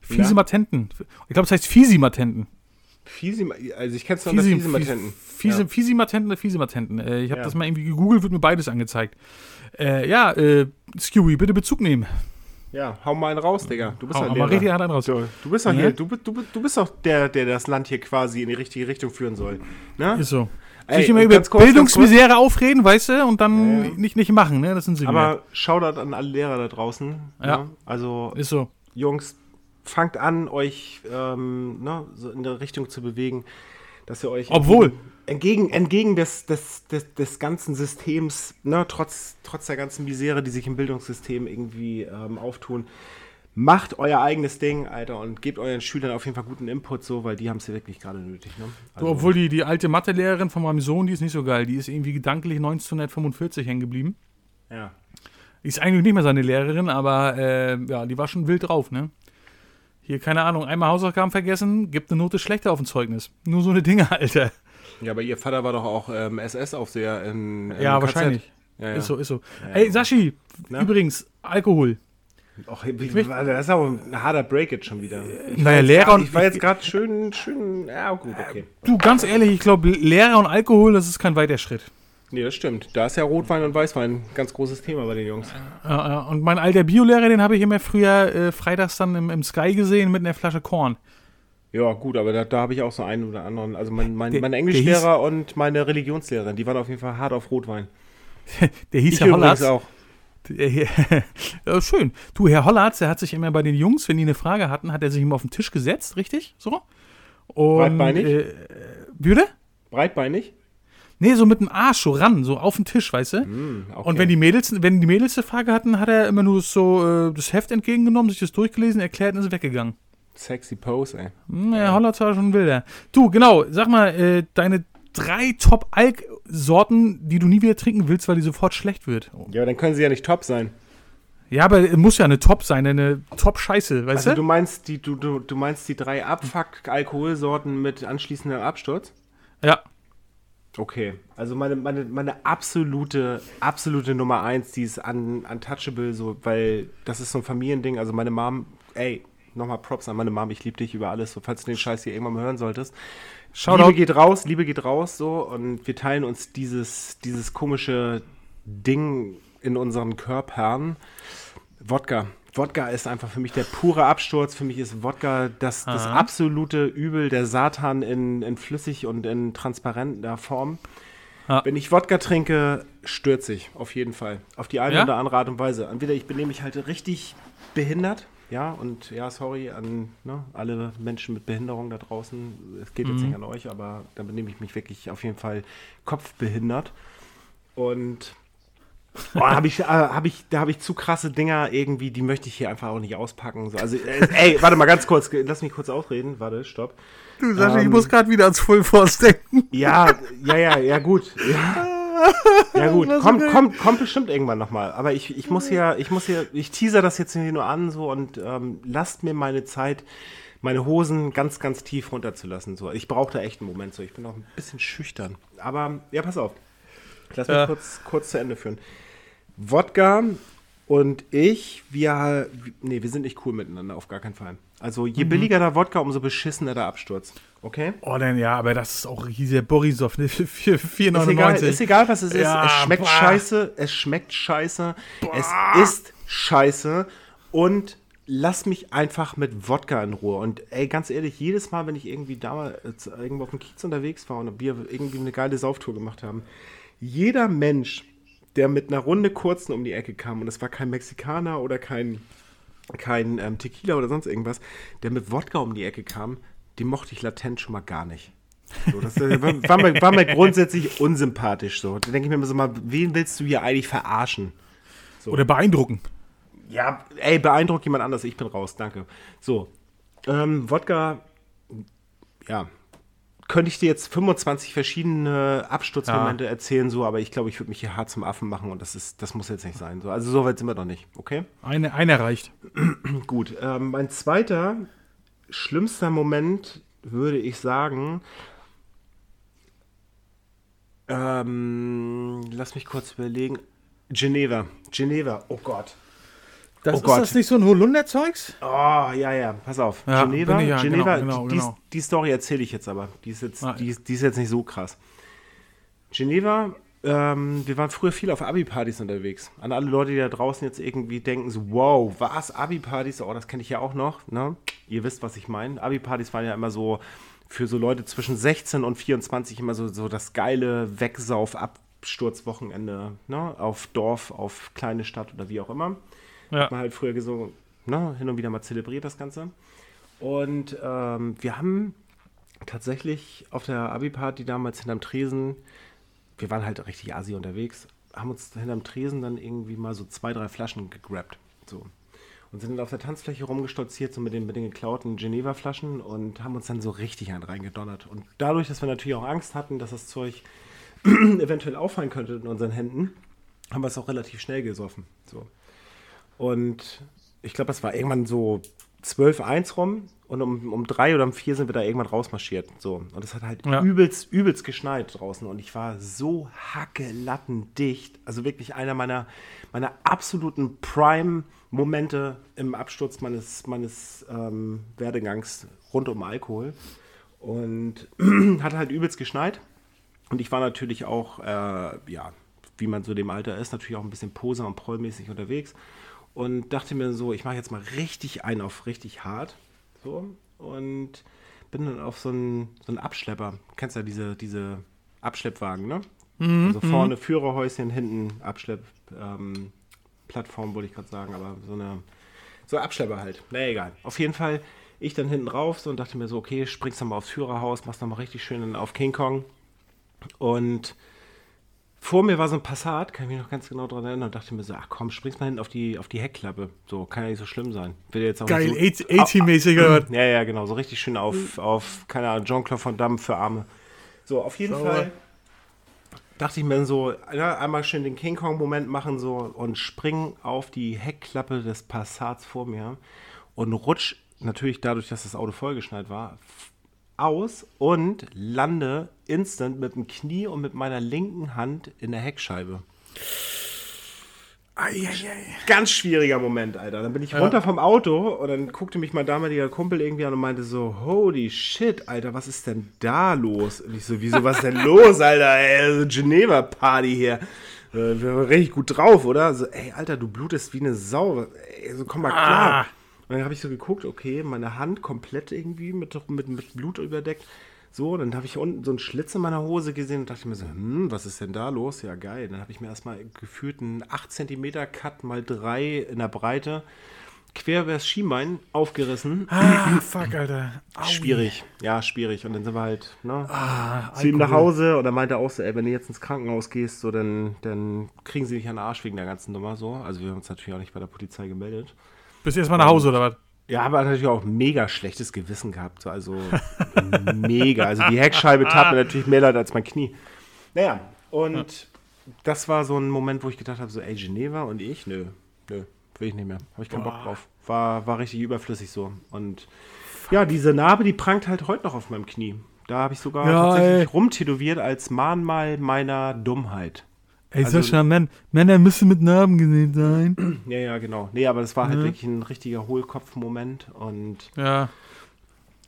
Fisimatenten. Ich glaube, es heißt Fisimatenten. Fiesi, also ich kenn's noch unter Fisi, Fiesimatenten. Fiese, Ja. Fisimatenten oder Fisimatenten. Äh, ich habe Ja. das mal irgendwie gegoogelt, wird mir beides angezeigt. Äh, ja, äh, Scooby, bitte Bezug nehmen. Ja, hau mal einen raus, Digga. Du bist Hau doch mal richtig einen raus. Du bist doch Ne? hier, du, bist- du, bist- du bist doch der, der das Land hier quasi in die richtige Richtung führen soll. Ne? Ist so. Ey, Sich immer über kurz, Bildungsmisere aufreden, weißt du, und dann Ja. nicht, nicht machen, ne? Das sind sie. Aber Shoutout an alle Lehrer da draußen. Ja. Ne? Also, Ist so. Jungs, fangt an, euch ähm, ne, so in der Richtung zu bewegen, dass ihr euch Obwohl. entgegen, entgegen des, des, des, des ganzen Systems, ne, trotz, trotz der ganzen Misere, die sich im Bildungssystem irgendwie ähm, auftun, macht euer eigenes Ding, Alter, und gebt euren Schülern auf jeden Fall guten Input, so, weil die haben es ja wirklich gerade nötig. Ne? So, obwohl die, die alte Mathelehrerin von meinem Sohn, die ist nicht so geil. Die ist irgendwie gedanklich 1945 hängen geblieben. ja. Die ist eigentlich nicht mehr seine Lehrerin, aber äh, ja, die war schon wild drauf, ne? Hier, keine Ahnung, einmal Hausaufgaben vergessen, gibt eine Note schlechter auf dem Zeugnis. Nur so eine Dinge, [laughs] Alter. ja, aber ihr Vater war doch auch ähm, SS-Aufseher in, in Ja, wahrscheinlich. Ja, ja. Ist so, ist so. Ey, Sashi, Na? übrigens, Alkohol. Och, wie, das ist aber ein harter Break jetzt schon wieder. Ich Naja, Lehrer und- Ich war jetzt gerade schön, schön. Ja, gut, okay. Du, ganz ehrlich, ich glaube, Lehrer und Alkohol, das ist kein weiter Schritt. Nee, das stimmt. Da ist ja Rotwein und Weißwein ein ganz großes Thema bei den Jungs. Äh, äh, und mein alter Biolehrer, den habe ich immer früher äh, freitags dann im, im Sky gesehen mit einer Flasche Korn. Ja, gut, aber da, da habe ich auch so einen oder anderen. Also mein, mein, Der- mein Englischlehrer und meine Religionslehrerin, die waren auf jeden Fall hart auf Rotwein. [laughs] Der hieß Ich übrigens Hollatz. auch. [laughs] Ja, schön. Du, Herr Hollatz, der hat sich immer bei den Jungs, wenn die eine Frage hatten, hat er sich immer auf den Tisch gesetzt, richtig? So. Und, Breitbeinig? Äh, bitte? Breitbeinig? Nee, so mit dem Arsch so ran, so auf den Tisch, weißt du? Hm, okay. Und wenn die Mädels, wenn die Mädels eine Frage hatten, hat er immer nur so äh, das Heft entgegengenommen, sich das durchgelesen, erklärt und ist weggegangen. Sexy Pose, ey. Hm, Ja, Hollatz war schon wilder. Du, genau, sag mal, äh, deine drei Top-Alk-Sorten, die du nie wieder trinken willst, weil die sofort schlecht wird. Ja, aber dann können sie ja nicht top sein. Ja, aber es muss ja eine Top sein, eine Top-Scheiße, weißt Also du? du meinst die, du, du, du meinst die drei Abfuck-Alkoholsorten mit anschließendem Absturz? Ja. Okay, also meine, meine, meine absolute, absolute Nummer eins, die ist un, untouchable, so, weil das ist so ein Familiending. Also meine Mom, ey, nochmal Props an meine Mom, ich liebe dich über alles, so falls du den Scheiß hier irgendwann mal hören solltest. Shoutout. Liebe geht raus, Liebe geht raus, so und wir teilen uns dieses, dieses komische Ding in unseren Körpern. Wodka. Wodka ist einfach für mich der pure Absturz. Für mich ist Wodka das, das absolute Übel, der Satan in, in flüssig und in transparenter Form. Ja. Wenn ich Wodka trinke, stürze ich, auf jeden Fall. Auf die eine Ja? oder andere Art und Weise. Entweder ich benehme mich halt richtig behindert, ja, und ja, sorry an ne, alle Menschen mit Behinderung da draußen. Es geht jetzt nicht an euch, aber dann benehme ich mich wirklich auf jeden Fall kopfbehindert. Und oh, hab ich, äh, hab ich, da habe ich zu krasse Dinger irgendwie, die möchte ich hier einfach auch nicht auspacken. So. Also, äh, ey, warte mal ganz kurz, lass mich kurz ausreden. Warte, stopp. Du Sascha, ich Ähm, muss gerade wieder ans Full Force denken. Ja, ja, ja, ja, gut. Ja, ja gut, kommt, kommt, kommt bestimmt irgendwann nochmal. Aber ich, ich muss hier, ich muss hier, ich teaser das jetzt hier nur an so und ähm, lasst mir meine Zeit, meine Hosen ganz, ganz tief runterzulassen. So. Ich brauche da echt einen Moment so. Ich bin auch ein bisschen schüchtern. Aber ja, pass auf. Lass mich Ja. kurz, kurz zu Ende führen. Wodka und ich, wir, nee, wir sind nicht cool miteinander, auf gar keinen Fall. Also je Mhm. billiger der Wodka, umso beschissener der Absturz. Okay? Oh, denn ja, aber das ist auch dieser Borisov, ne? [laughs] Für für Ist egal, 4,99. ist egal, was es ist. Ja, es schmeckt boah. scheiße, es schmeckt scheiße, es ist scheiße und lass mich einfach mit Wodka in Ruhe. Und ey, ganz ehrlich, jedes Mal, wenn ich irgendwie da mal äh, irgendwo auf dem Kiez unterwegs war und wir irgendwie eine geile Sauftour gemacht haben, jeder Mensch, der mit einer Runde kurzen um die Ecke kam, und es war kein Mexikaner oder kein, kein ähm, Tequila oder sonst irgendwas, der mit Wodka um die Ecke kam, den mochte ich latent schon mal gar nicht. So, das äh, war, mir, war mir grundsätzlich unsympathisch so. Da denke ich mir immer so mal, wen willst du hier eigentlich verarschen? Oder beeindrucken. Ja, ey, beeindruckt jemand anders, ich bin raus, danke. So, ähm, Wodka, ja, könnte ich dir jetzt 25 verschiedene Absturzmomente erzählen, so, aber ich glaube, ich würde mich hier hart zum Affen machen und das ist, das muss jetzt nicht sein. So, also so weit sind wir doch nicht, okay? Eine, einer reicht. [clears throat] Gut, ähm, mein zweiter schlimmster Moment würde ich sagen, ähm, lass mich kurz überlegen. Geneva, Geneva, oh Gott. Das, Oh ist Gott. das nicht so ein Holunderzeugs? Oh, ja, ja, pass auf. Ja, Geneva, ja, Geneva, genau, genau, die, genau. Die, die Story erzähle ich jetzt aber. Die ist jetzt, Ah. die, ist- die ist jetzt nicht so krass. Geneva, ähm, wir waren früher viel auf Abi-Partys unterwegs. An alle Leute, die da draußen jetzt irgendwie denken, so, wow, was, Abi-Partys? Oh, das kenne ich ja auch noch, ne? Ihr wisst, was ich meine. Abi-Partys waren ja immer so für so Leute zwischen 16 und 24 immer so, so das geile Wegsauf-Absturzwochenende, ne? Auf Dorf, auf kleine Stadt oder wie auch immer Ja. man halt früher so ne, hin und wieder mal zelebriert das Ganze. Und ähm, wir haben tatsächlich auf der Abi-Party damals hinterm Tresen, wir waren halt richtig Asi unterwegs, haben uns hinterm Tresen dann irgendwie mal so zwei, drei Flaschen gegrabt. So. Und sind dann auf der Tanzfläche rumgestolziert, so mit den, mit den geklauten Geneva-Flaschen und haben uns dann so richtig einen reingedonnert. Und dadurch, dass wir natürlich auch Angst hatten, dass das Zeug [clears throat] eventuell auffallen könnte in unseren Händen, haben wir es auch relativ schnell gesoffen. So. Und ich glaube, es war irgendwann so 12, 1 rum und um, um drei oder um vier sind wir da irgendwann rausmarschiert. So. Und es hat halt Ja. übelst, übelst geschneit draußen und ich war so hackelattendicht. Also wirklich einer meiner, meiner absoluten Prime-Momente im Absturz meines, meines ähm, Werdegangs rund um Alkohol. Und [clears throat] hat halt übelst geschneit. Und ich war natürlich auch, äh, ja, wie man so dem Alter ist, natürlich auch ein bisschen poser und prollmäßig unterwegs. Und dachte mir so, ich mache jetzt mal richtig ein auf richtig hart. So. Und bin dann auf so einen, so einen Abschlepper. Du kennst ja diese, diese Abschleppwagen, ne? also vorne Führerhäuschen, hinten Abschlepp, ähm, Plattform, wollte ich gerade sagen, aber so eine, so Abschlepper halt. Na egal. Auf jeden Fall, ich dann hinten rauf so und dachte mir so, okay, springst dann mal aufs Führerhaus, machst dann mal richtig schön auf King Kong. Und vor mir war so ein Passat, kann ich mich noch ganz genau daran erinnern, und dachte mir so, ach komm, springst mal hinten auf die, auf die Heckklappe. So, kann ja nicht so schlimm sein. Will jetzt auch Geil, so, 80-mäßig oder was? ja, ja, genau, so richtig schön auf, auf keine Ahnung, Jean-Claude Van Damme für Arme. So, auf jeden Sauber. Fall dachte ich mir so, ja, einmal schön den King Kong-Moment machen so und springen auf die Heckklappe des Passats vor mir und rutsch natürlich dadurch, dass das Auto vollgeschneit war, aus und lande instant mit dem Knie und mit meiner linken Hand in der Heckscheibe. Ganz schwieriger Moment, Alter. Dann bin ich runter vom Auto und dann guckte mich mein damaliger Kumpel irgendwie an und meinte so, holy shit, Alter, was ist denn da los? Und ich so, wieso, was ist denn los, Alter? Ey, so Geneva-Party hier. Äh, Wir waren richtig gut drauf, oder? So, ey, Alter, du blutest wie eine Sau. Ey, so, komm mal klar. Und dann habe ich so geguckt, okay, meine Hand komplett irgendwie mit, mit, mit Blut überdeckt. So, dann habe ich unten so einen Schlitz in meiner Hose gesehen und dachte mir so, hm, was ist denn da los? Ja, geil. Dann habe ich mir erstmal gefühlt einen 8 cm Cut mal 3 in der Breite quer übers Schienbein aufgerissen. Ah, fuck, Alter. Au. Schwierig. Ja, schwierig. Und dann sind wir halt, ne? Ah, zu ihm nach. Hause und er meinte auch so, ey, wenn du jetzt ins Krankenhaus gehst, so, dann, dann kriegen sie dich an den Arsch wegen der ganzen Nummer so. Also wir haben uns natürlich auch nicht bei der Polizei gemeldet. Bist du erstmal nach Hause, oder was? Ja, aber natürlich auch mega schlechtes Gewissen gehabt. So, also [laughs] mega. Also die Heckscheibe tat mir natürlich mehr leid als mein Knie. Naja, und das war so ein Moment, wo ich gedacht habe, so, ey, Geneva und ich, nö, nö, will ich nicht mehr. Habe ich keinen Bock drauf. War, war richtig überflüssig so. Und ja, diese Narbe, die prangt halt heute noch auf meinem Knie. Da habe ich sogar Ja, tatsächlich ey. rumtätowiert als Mahnmal meiner Dummheit. Ey, Also- Sascha, Mann, Männer müssen mit Narben gesehen sein. [clears throat] Ja, ja, genau. Nee, aber das war halt wirklich ein richtiger Hohlkopf-Moment und Ja.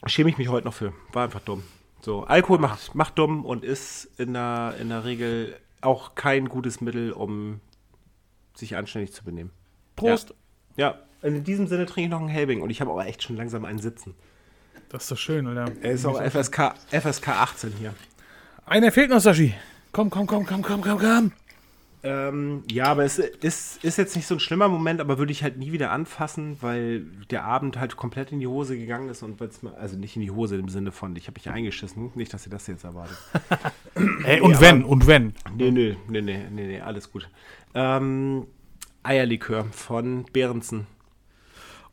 schäme ich mich heute noch für. War einfach dumm. So, Alkohol macht, macht dumm und ist in der, in der Regel auch kein gutes Mittel, um sich anständig zu benehmen. Prost. Ja, in diesem Sinne trinke ich noch einen Helbing und ich habe aber echt schon langsam einen Sitzen. Das ist doch schön, Alter. Er ist auch FSK, FSK 18 hier. Einer fehlt noch, Sashi. Komm, komm, komm, komm, komm, komm, komm. Ähm, ja, aber es ist, ist jetzt nicht so ein schlimmer Moment, aber würde ich halt nie wieder anfassen, weil der Abend halt komplett in die Hose gegangen ist und mir, also nicht in die Hose im Sinne von, ich habe mich eingeschissen. Nicht, dass ihr das jetzt erwartet. [laughs] Ey, und aber- wenn, und wenn. Nee, nee, nee, nee, nee, nee alles gut. Ähm, Eierlikör von Behrensen.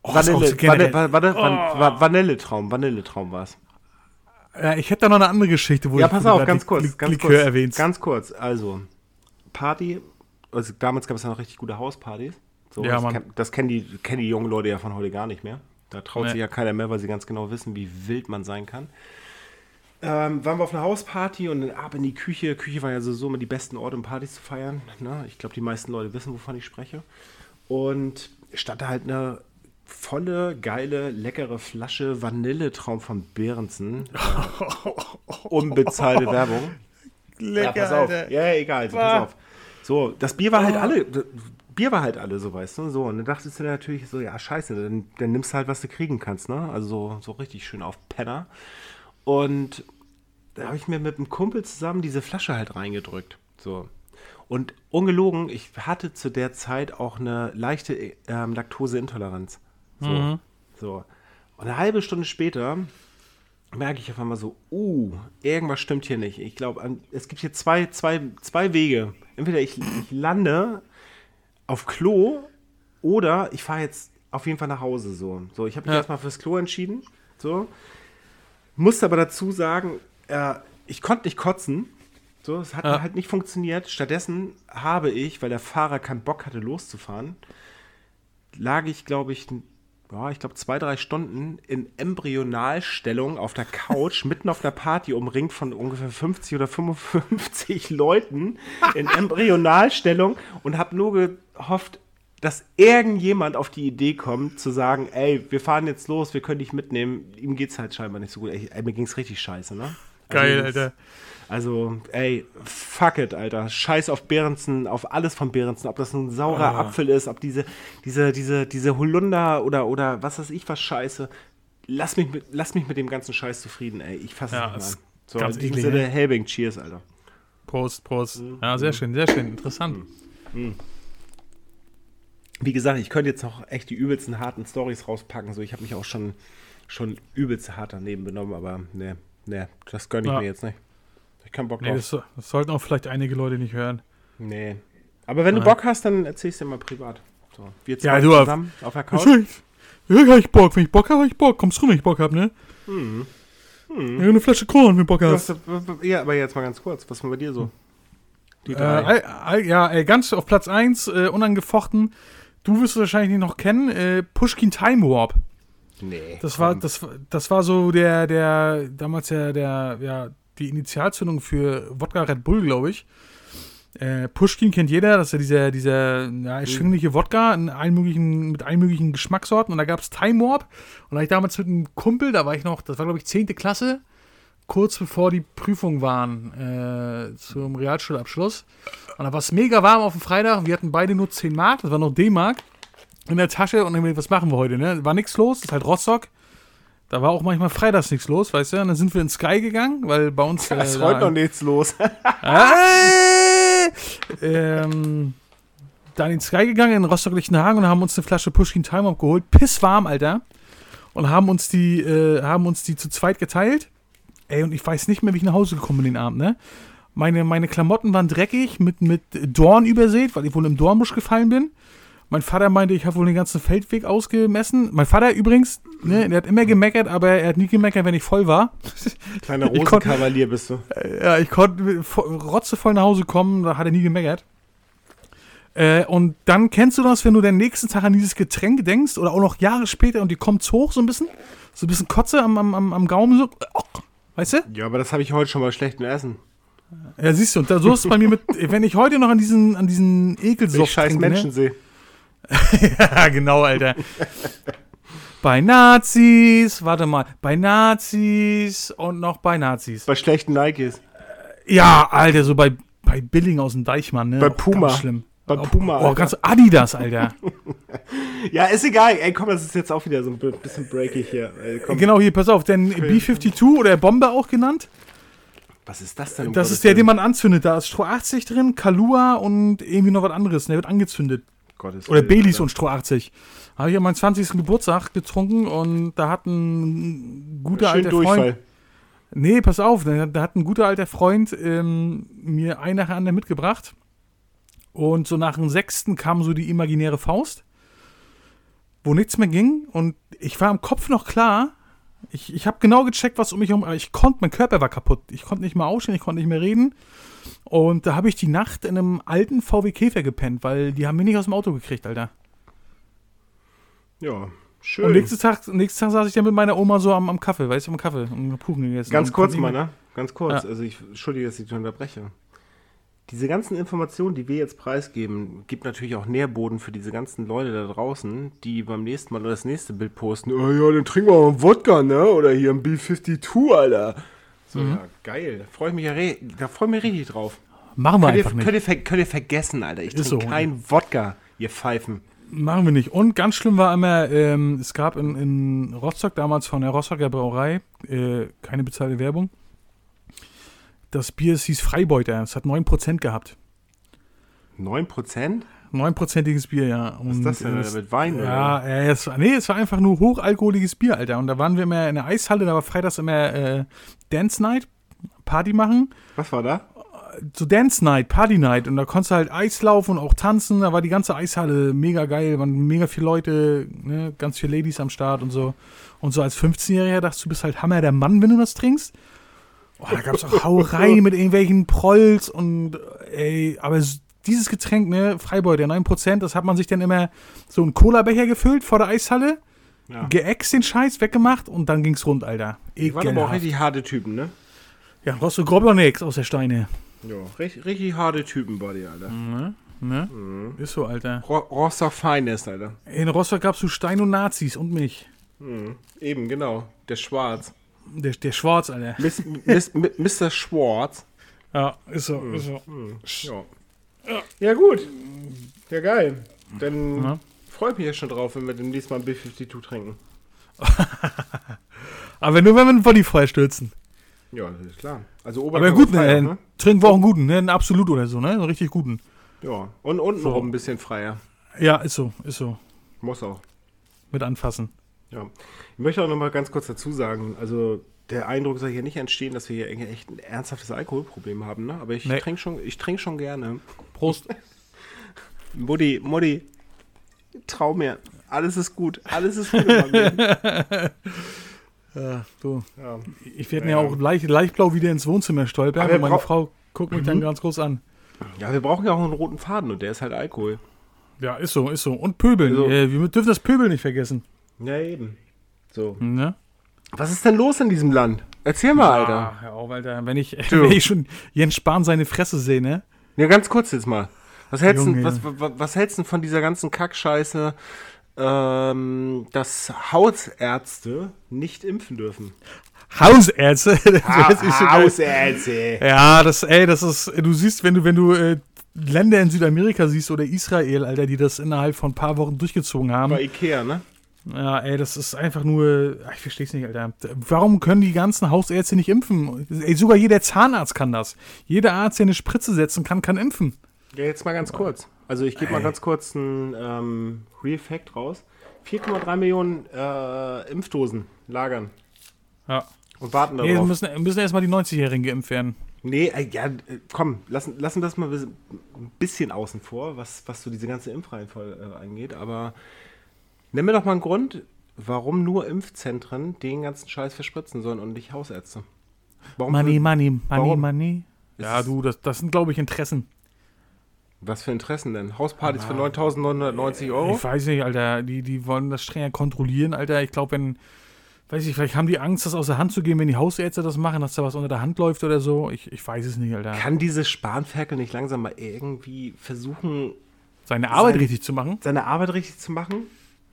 Oh, Vanille, so Vanille, Vanille, Van- Vanilletraum, Vanilletraum war es. Ja, ich hätte da noch eine andere Geschichte, wo Ja, ich pass auf, ganz kurz, ganz Likör kurz, erwähnst. ganz kurz. Also, Party, also damals gab es ja noch richtig gute Hauspartys. So, Ja, das, kenn- das kennen die, kennen die jungen Leute ja von heute gar nicht mehr. Da traut Nee. sich ja keiner mehr, weil sie ganz genau wissen, wie wild man sein kann. Ähm, waren wir auf einer Hausparty und dann ab in die Küche. Küche war ja sowieso immer die besten Orte, um Partys zu feiern. Ne? Ich glaube, die meisten Leute wissen, wovon ich spreche. Und da halt eine volle, geile, leckere Flasche Vanilletraum von Behrensen. Äh, [laughs] unbezahlte Werbung. ja, pass auf. Ja, ja, egal. Also, pass auf. So, das Bier war halt alle. Bier war halt alle, so weißt du. So, und dann dachtest du natürlich so, ja, scheiße, dann, dann nimmst du halt, was du kriegen kannst, ne? Also so, so richtig schön auf Penner. Und da habe ich mir mit einem Kumpel zusammen diese Flasche halt reingedrückt. So. Und ungelogen, ich hatte zu der Zeit auch eine leichte ähm, Laktoseintoleranz. So. so. Und eine halbe Stunde später merke ich auf einmal so, uh, irgendwas stimmt hier nicht. Ich glaube, es gibt hier zwei, zwei, zwei Wege. Entweder ich, ich lande auf Klo oder ich fahre jetzt auf jeden Fall nach Hause. So, so ich habe mich Ja. erstmal fürs Klo entschieden. So. Musste aber dazu sagen, äh, ich konnte nicht kotzen. So, es hat Ja. halt nicht funktioniert. Stattdessen habe ich, weil der Fahrer keinen Bock hatte, loszufahren, lag ich, glaube ich, ja, ich glaube zwei, drei Stunden in Embryonalstellung auf der Couch, [laughs] mitten auf der Party, umringt von ungefähr 50 oder 55 [laughs] Leuten in [laughs] Embryonalstellung und habe nur gehofft, dass irgendjemand auf die Idee kommt, zu sagen, ey, wir fahren jetzt los, wir können dich mitnehmen. Ihm geht's halt scheinbar nicht so gut. Ey, ey, mir ging's richtig scheiße, ne? Geil, Also, Alter. Also, ey, fuck it, Alter. Scheiß auf Behrensen, auf alles von Behrensen. Ob das ein saurer Ah. Apfel ist, ob diese, diese, diese, diese Holunder oder, oder was weiß ich was Scheiße. Lass mich, mit, lass mich mit dem ganzen Scheiß zufrieden, ey. Ich fasse Ja, es nicht mehr an. So, ganz in diesem Sinne, ne? Helbing, cheers, Alter. Prost, Prost. Mhm. Ja, sehr schön, sehr schön. Interessant. Wie gesagt, ich könnte jetzt noch echt die übelsten harten Stories rauspacken. So, ich habe mich auch schon, schon übelst hart daneben benommen, aber ne, ne, das gönne ich Ja. mir jetzt nicht. Ich keinen Bock Nee, drauf. das, das sollten auch vielleicht einige Leute nicht hören. Nee. Aber wenn du Ja. Bock hast, dann erzählst du dir mal privat. So, wir zwei Ja, du, zusammen auf der Couch. Ja, hab ich Bock. Wenn ich Bock habe, hab ich Bock. Kommst rum, wenn ich Bock hab, ne? Mhm. Ja, eine Flasche Korn, wenn du Bock hast. Ja, aber jetzt mal ganz kurz. Was war bei dir so? Die Äh, drei. all- all- ja, äh, ganz auf Platz 1, äh, unangefochten. Du wirst es wahrscheinlich nicht noch kennen. Äh, Pushkin Time Warp. nee. Das war, das, das war so der, der, damals ja, der, ja, die Initialzündung für Wodka Red Bull, glaube ich. Äh, Pushkin kennt jeder, das ist ja dieser, dieser ja, erschwingliche Wodka in allen möglichen, mit allen möglichen Geschmackssorten. Und da gab es Time Warp. Und da ich damals mit einem Kumpel, da war ich noch, das war glaube ich 10. Klasse, kurz bevor die Prüfungen waren äh, zum Realschulabschluss. Und da war es mega warm auf dem Freitag. Wir hatten beide nur 10 Mark, das war noch D-Mark, in der Tasche. Und dann, was machen wir heute? Ne? War nichts los, das ist halt Rostock. Da war auch manchmal freitags nichts los, weißt du? Und dann sind wir ins Sky gegangen, weil bei uns. [laughs] Da ist äh, heute noch nichts los. Hey! [laughs] ähm, dann in Sky gegangen in Rostock-Lichtenhagen und haben uns eine Flasche Pushkin Time Up geholt. Pisswarm, Alter. Und haben uns die, äh, haben uns die zu zweit geteilt. Ey, und ich weiß nicht mehr, wie ich nach Hause gekommen bin den Abend, ne? Meine, meine Klamotten waren dreckig, mit, mit Dorn übersät, weil ich wohl im Dornbusch gefallen bin. Mein Vater meinte, ich habe wohl den ganzen Feldweg ausgemessen. Mein Vater übrigens, ne, der hat immer gemeckert, aber er hat nie gemeckert, wenn ich voll war. [laughs] Kleiner Rosenkavalier bist du. Ja, ich konnte rotzevoll nach Hause kommen, da hat er nie gemeckert. Äh, und dann kennst du das, wenn du den nächsten Tag an dieses Getränk denkst oder auch noch Jahre später und die kommt's hoch so ein bisschen, so ein bisschen Kotze am, am, am, am Gaumen so, weißt du? Ja, aber das habe ich heute schon bei schlechtem Essen. Ja, siehst du, und da, so ist es bei mir mit, wenn ich heute noch an diesen, an diesen Wenn Ekelsoft ich scheiß trinke, Menschen sehe. [laughs] Ja, genau, Alter. bei Nazis, warte mal, bei Nazis und noch bei Nazis. Bei schlechten Nikes. Ja, Alter, so bei, bei Billing aus dem Deichmann, ne? Bei Puma. Ganz schlimm. Bei Puma. Oh, Alter. ganz Adidas, Alter. [laughs] Ja, ist egal. Ey, komm, das ist jetzt auch wieder so ein bi- bisschen breaky hier. Ey, genau, hier, pass auf, denn B-52 oder Bombe auch genannt, Was ist das denn? um das ist der, den man anzündet. Da ist Stroh 80 drin, Kalua und irgendwie noch was anderes. Der wird angezündet. Gottes Oder Baileys Alter. und Stroh 80. Habe ich an meinem 20. Geburtstag getrunken und da hat ein guter Schön alter Durchfall. Freund. Nee, pass auf, da, da hat ein guter alter Freund ähm, mir ein nach anderen mitgebracht. Und so nach dem sechsten kam so die imaginäre Faust, wo nichts mehr ging. Und ich war im Kopf noch klar. Ich, ich habe genau gecheckt, was um mich herum. Aber ich konnte, mein Körper war kaputt. Ich konnte nicht mehr aufstehen, ich konnte nicht mehr reden. Und da habe ich die Nacht in einem alten VW Käfer gepennt, weil die haben mich nicht aus dem Auto gekriegt, Alter. Ja, schön. Und nächsten Tag, nächsten Tag saß ich dann mit meiner Oma so am, am Kaffee, weißt du, am Kaffee und Kuchen gegessen. Ganz kurz mal, ne? Ganz kurz. Ja. Also ich entschuldige, dass ich dich unterbreche. Diese ganzen Informationen, die wir jetzt preisgeben, gibt natürlich auch Nährboden für diese ganzen Leute da draußen, die beim nächsten Mal oder das nächste Bild posten. Oh ja, dann trinken wir mal einen Wodka, ne? Oder hier ein B52, Alter. So, Mhm. ja, geil. Da freue ich mich ja re da freue ich mich richtig drauf. Machen wir Könnt ihr, einfach nicht. könnt, ihr ver könnt ihr vergessen, Alter. Ich Ist trinke so. kein Wodka, ihr Pfeifen. Machen wir nicht. Und ganz schlimm war immer, ähm, es gab in, in Rostock damals von der Rostocker Brauerei, äh, keine bezahlte Werbung, das Bier es hieß Freibeuter. Es hat 9% gehabt. 9%? 9%iges Bier, ja. Was ist das denn, Alter? Mit Wein, Ja, äh, es, nee, es war einfach nur hochalkoholiges Bier, Alter. Und da waren wir immer in der Eishalle, da war freitags immer äh, Dance Night, Party machen. Was war da? so Dance Night, Party Night und da konntest du halt Eis laufen und auch tanzen. Da war die ganze Eishalle mega geil, waren mega viele Leute, ne, ganz viele Ladies am Start und so. Und so als 15-Jähriger dachtest du, du bist halt Hammer der Mann, wenn du das trinkst. Oh, da gab es auch Hauerei [laughs] mit irgendwelchen Prolls und ey, aber dieses Getränk, ne, Freibeuter, 9%, das hat man sich dann immer so einen Cola-Becher gefüllt vor der Eishalle, Ja. geäxt den Scheiß, weggemacht und dann ging's rund, Alter. Die waren aber auch Ekelhaft. richtig harte Typen, ne? Ja, brauchst du grob noch nix aus der Steine. Ja, richtig, richtig harte Typen bei dir, Alter. Ne? Ne? Ist so, Alter. Ro Rostock Finest, Alter. In Rostock gab's so Stein und Nazis und mich. Eben, genau. Der Schwarz. Der, der Schwarz, Alter. Miss, Miss, Mi- Mr. Schwarz. Ja, ist so, ist so. Ja. Ja, gut. Ja, geil. Dann Ja. freue ich mich ja schon drauf, wenn wir demnächst mal ein B52 trinken. [laughs] Aber nur wenn wir einen Volleyfeuer stürzen. Ja, das ist klar. Also Aber Oberkörper gut, frei, ne? Trinken wir auch einen guten, ne? Einen Absolut oder so, ne? Einen richtig guten. Ja. Und unten So. ein bisschen freier. Ja, ist so, ist so. Muss auch. Mit anfassen. Ja. Ich möchte auch noch mal ganz kurz dazu sagen, also der Eindruck soll hier nicht entstehen, dass wir hier echt ein ernsthaftes Alkoholproblem haben, ne? Aber ich Nee. trinke schon, ich trinke schon gerne. Prost. [laughs] Mutti, Mutti, trau mir, alles ist gut, alles ist gut [laughs] ja, so. Ja. Ich werde Ja. ja auch leicht, leicht blau wieder ins Wohnzimmer stolpern Aber meine Frau guckt mich dann ganz groß an. ja, wir brauchen ja auch einen roten Faden und der ist halt Alkohol. Ja, ist so, ist so. Und Pöbeln. Also- wir dürfen das Pöbeln nicht vergessen. Ja, eben. So. Ne? Was ist denn los in diesem Land? Erzähl mal, Alter. Ah, hör auf, Alter. Wenn ich, [laughs] wenn ich schon Jens Spahn seine Fresse sehe, ne? Ja, ganz kurz jetzt mal. Was hältst, Junge. du, was, was, was hältst du von dieser ganzen Kackscheiße, ähm, dass Hausärzte nicht impfen dürfen? Hausärzte. [laughs] Geil. Hausärzte! Ja, das, ey, das ist, du siehst, wenn du, wenn du äh, Länder in Südamerika siehst oder Israel, Alter, die das innerhalb von ein paar Wochen durchgezogen haben. Bei Ikea, ne? Ja, ey, das ist einfach nur, ich versteh's nicht, Alter. Warum können die ganzen Hausärzte nicht impfen? Ey, sogar jeder Zahnarzt kann das. Jeder Arzt, der eine Spritze setzen kann, kann impfen. Ja, jetzt mal ganz kurz. Also ich gebe mal ganz kurz einen ähm, Real Fact raus. 4,3 Millionen äh, Impfdosen lagern Ja. und warten Nee, darauf. müssen, müssen erstmal die 90-Jährigen geimpft werden. Nee, äh, ja, äh, komm, lassen, lassen das mal ein bisschen außen vor, was, was so diese ganze Impfreihenfolge äh, angeht. Aber nenn mir doch mal einen Grund, warum nur Impfzentren den ganzen Scheiß verspritzen sollen und nicht Hausärzte. Warum Money, money, money, Warum? money. Ja, du, das, das sind, glaube ich, Interessen. Was für Interessen denn? Hauspartys für 9.990 Euro? Ich weiß nicht, Alter. Die, die wollen das strenger kontrollieren, Alter. Ich glaube, wenn, weiß ich, vielleicht haben die Angst, das aus der Hand zu geben, wenn die Hausärzte das machen, dass da was unter der Hand läuft oder so. Ich, ich weiß es nicht, Alter. Kann dieses Spanferkel nicht langsam mal irgendwie versuchen, Seine Arbeit sein- richtig zu machen. seine Arbeit richtig zu machen?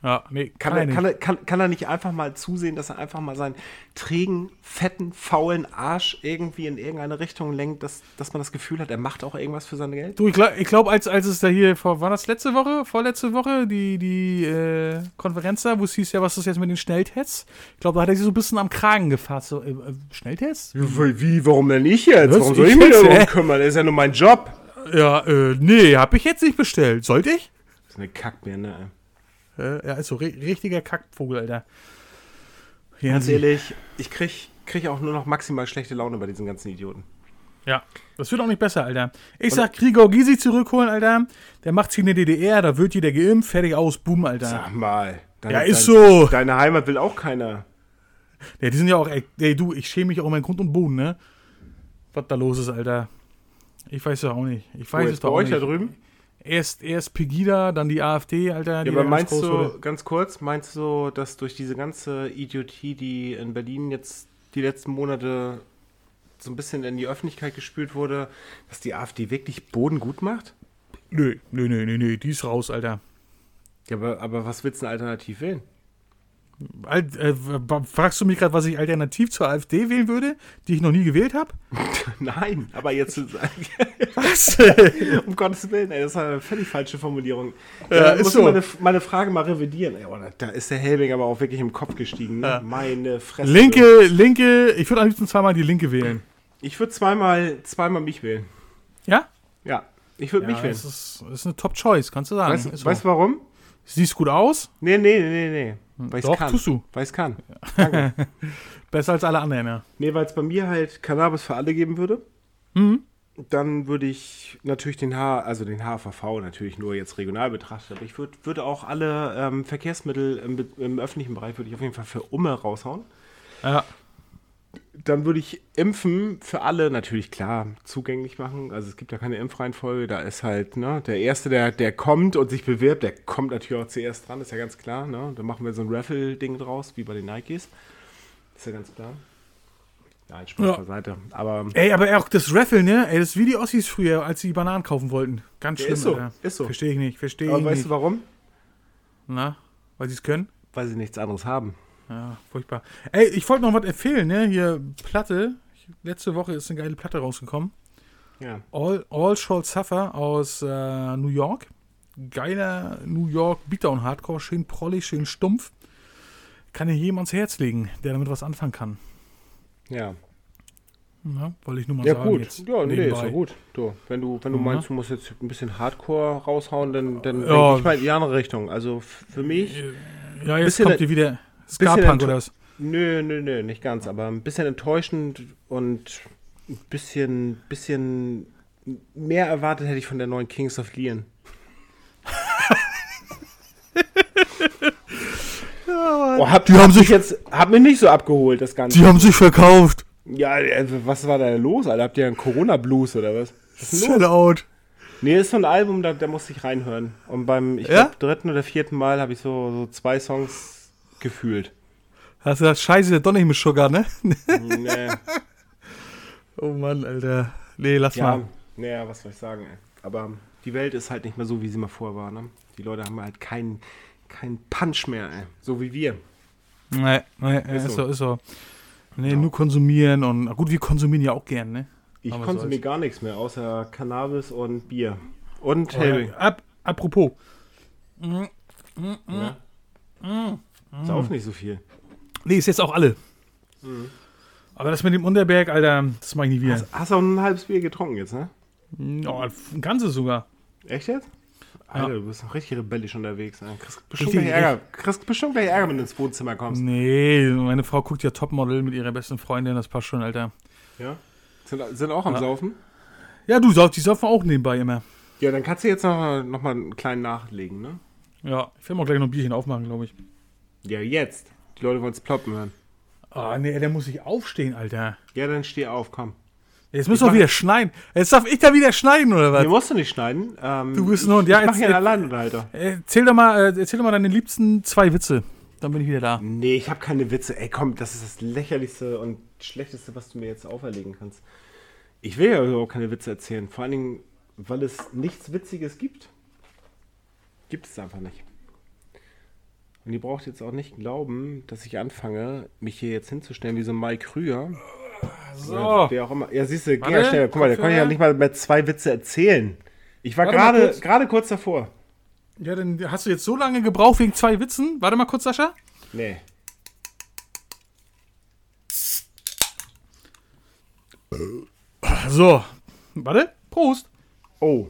Ja, nee, Kann, kann, er nicht. kann, er, kann, kann er nicht einfach mal zusehen, dass er einfach mal seinen trägen, fetten, faulen Arsch irgendwie in irgendeine Richtung lenkt, dass, dass man das Gefühl hat, er macht auch irgendwas für sein Geld? Du, ich glaube, ich glaub, als, als es da hier vor, war das letzte Woche, vorletzte Woche, die, die äh, Konferenz da, wo es hieß ja, was ist jetzt mit den Schnelltests? Ich glaube, da hat er sich so ein bisschen am Kragen gefasst. So, äh, äh, Schnelltests? Wie, warum denn ich jetzt? Was? Warum soll Ich ich mich darum kümmern? Das ist ja nur mein Job. Ja, äh, nee, hab ich jetzt nicht bestellt. Sollte ich? Das ist eine Kackbirne, ey. Äh, ja, ist so ri richtiger Kackvogel, Alter. Ja, Ganz ehrlich, ich krieg, krieg auch nur noch maximal schlechte Laune bei diesen ganzen Idioten. Ja, das wird auch nicht besser, Alter. Ich sag, Gregor Gysi zurückholen, Alter. Der macht sich in der DDR, da wird jeder geimpft, fertig aus, boom, Alter. Sag mal. Deine, Ja, ist dein- so. Deine Heimat will auch keiner. Ja, die sind ja auch, ey, du, ich schäme mich auch um meinen Grund und Boden, ne? Was da los ist, Alter. Ich weiß ja auch nicht. Ich weiß jetzt es bei doch auch euch nicht. da drüben? Erst, erst Pegida, dann die AfD, Alter. Die Ja, aber meinst du, wurde. ganz kurz, meinst du, dass durch diese ganze Idiotie, die in Berlin jetzt die letzten Monate so ein bisschen in die Öffentlichkeit gespült wurde, dass die AfD wirklich Boden gut macht? Nö, nö, nö, nö, nö, die ist raus, Alter. Ja, aber, aber was willst du denn alternativ wählen? Alt, äh, fragst du mich gerade, was ich alternativ zur AfD wählen würde, die ich noch nie gewählt habe? [laughs] Nein, aber jetzt [laughs] Was? um Gottes Willen, ey, das ist eine völlig falsche Formulierung. Ja, Ja, ist muss so. meine, meine Frage mal revidieren. Ey, oh, da- ist der Helbing aber auch wirklich im Kopf gestiegen. Ne? Ja. Meine Fresse. linke, linke, ich würde am liebsten zweimal die Linke wählen. Ich würde zweimal, zweimal mich wählen. Ja? Ja, ich würde Ja, mich wählen. das ist, das ist eine Top-Choice, kannst du sagen. Weißt Ist so. du warum? Siehst gut aus? Nee, nee, nee, nee. Weil Doch, kann. tust du. Weil kann. Danke. [laughs] Besser als alle anderen, ja. nee, weil es bei mir halt Cannabis für alle geben würde. Mhm. Dann würde ich natürlich den H, also den HVV natürlich nur jetzt regional betrachtet, aber ich würde würde auch alle ähm, Verkehrsmittel im, im öffentlichen Bereich würde ich auf jeden Fall für Umme raushauen. Ja. Dann würde ich Impfen für alle natürlich klar zugänglich machen. Also es gibt ja keine Impfreihenfolge. Da ist halt, ne, der Erste, der, der kommt und sich bewirbt, der kommt natürlich auch zuerst dran, ist ja ganz klar. Ne? Da machen wir so ein Raffle-Ding draus, wie bei den Nikes. Ist ja ganz klar. Nein, Spaß Ja. beiseite. Aber Ey, aber auch das Raffle, ne? Ey, das ist wie die Ossis früher, als sie Bananen kaufen wollten. Ganz Ja, schlimm, ist so, Alter. ist so. Verstehe ich nicht, verstehe ich weißt nicht. du warum? Na, weil sie es können? Weil sie nichts anderes haben. Ja, furchtbar. Ey, ich wollte noch was empfehlen, ne? Hier, Platte. Letzte Woche ist eine geile Platte rausgekommen. Ja. All, All Shall Suffer aus äh, New York. Geiler New York Beatdown Hardcore. Schön prollig, schön stumpf. Kann ich jedem ans Herz legen, der damit was anfangen kann. Ja. Ja, wollte ich nur mal Ja, sagen. gut. Jetzt Ja, nee, ist ja gut. Du, wenn du, wenn du Mhm. meinst, du musst jetzt ein bisschen Hardcore raushauen, dann, dann Ja. denke ich mal in die andere Richtung. Also für mich. Ja, jetzt Bisschen- kommt hier wieder Ska-Punk oder was? Nö, nö, nö, nicht ganz, aber ein bisschen enttäuschend und ein bisschen, bisschen mehr erwartet hätte ich von der neuen Kings of Leon. [laughs] oh, hab, Die haben sich- jetzt, hab mich nicht so abgeholt, das Ganze. Die haben sich verkauft. Ja, äh, was war da los, Alter? Habt ihr einen Corona-Blues oder was? Was? Sell out. Nee, ist so ein Album, da, da musste ich reinhören. Und beim, ich Ja? glaub, dritten oder vierten Mal habe ich so, so zwei Songs gefühlt. Hast du gesagt, scheiße, doch nicht mit Sugar, ne? nee. [laughs] oh Mann, Alter. Nee, lass Ja, mal. Naja, was soll ich sagen, ey. Aber die Welt ist halt nicht mehr so, wie sie mal vorher war, ne? Die Leute haben halt keinen kein Punch mehr, ey. So wie wir. Nee, nee ist, so. so, ist so. Nee, ja. nur konsumieren und gut, wir konsumieren ja auch gern, ne? Ich konsumiere gar nichts mehr, außer Cannabis und Bier. Und oh. Ja. Ap apropos. Mm, mm, ja. Mm, Sauf nicht so viel. Nee, ist jetzt auch alle. Mhm. Aber das mit dem Unterberg, Alter, das mag ich nie wieder. Hast, hast du auch ein halbes Bier getrunken jetzt, ne? Ja, ein ganzes sogar. Echt jetzt? Alter, ja. du bist noch richtig rebellisch unterwegs. Ne? Kriegst bestimmt, gleich Ärger. Kriegst bestimmt gleich Ärger, wenn du ins Wohnzimmer kommst. Nee, meine Frau guckt ja Topmodel mit ihrer besten Freundin, das passt schon, Alter. Ja? Sind, sind auch am ja. Saufen? Ja, du saufst, die saufen auch nebenbei immer. Ja, dann kannst du jetzt noch, noch mal einen kleinen nachlegen, ne? Ja, ich will mal gleich noch ein Bierchen aufmachen, glaube ich. Ja, jetzt. Die Leute wollen es ploppen hören. Ah, oh, nee, der muss sich aufstehen, Alter. Ja, dann steh auf, komm. Jetzt müssen wir wieder schneiden. Jetzt darf ich da wieder schneiden, oder was? Nee, musst du nicht schneiden. Ähm, du bist nur und ja, ich mach ja allein, Alter. Erzähl doch mal, äh, erzähl doch mal deine liebsten zwei Witze. Dann bin ich wieder da. Nee, ich habe keine Witze. Ey, komm, das ist das lächerlichste und schlechteste, was du mir jetzt auferlegen kannst. Ich will ja überhaupt keine Witze erzählen. Vor allen Dingen, weil es nichts Witziges gibt. Gibt es einfach nicht. Und ihr braucht jetzt auch nicht glauben, dass ich anfange, mich hier jetzt hinzustellen wie so ein Mike Krüger. So. Ja, wer auch immer. Ja, siehst du, geh ja schnell. Guck mal, da kann ich ja nicht mal mehr zwei Witze erzählen. Ich war gerade gerade kurz davor. Ja, dann hast du jetzt so lange gebraucht wegen zwei Witzen. Warte mal kurz, Sascha. Nee. So. Warte. Prost. Oh.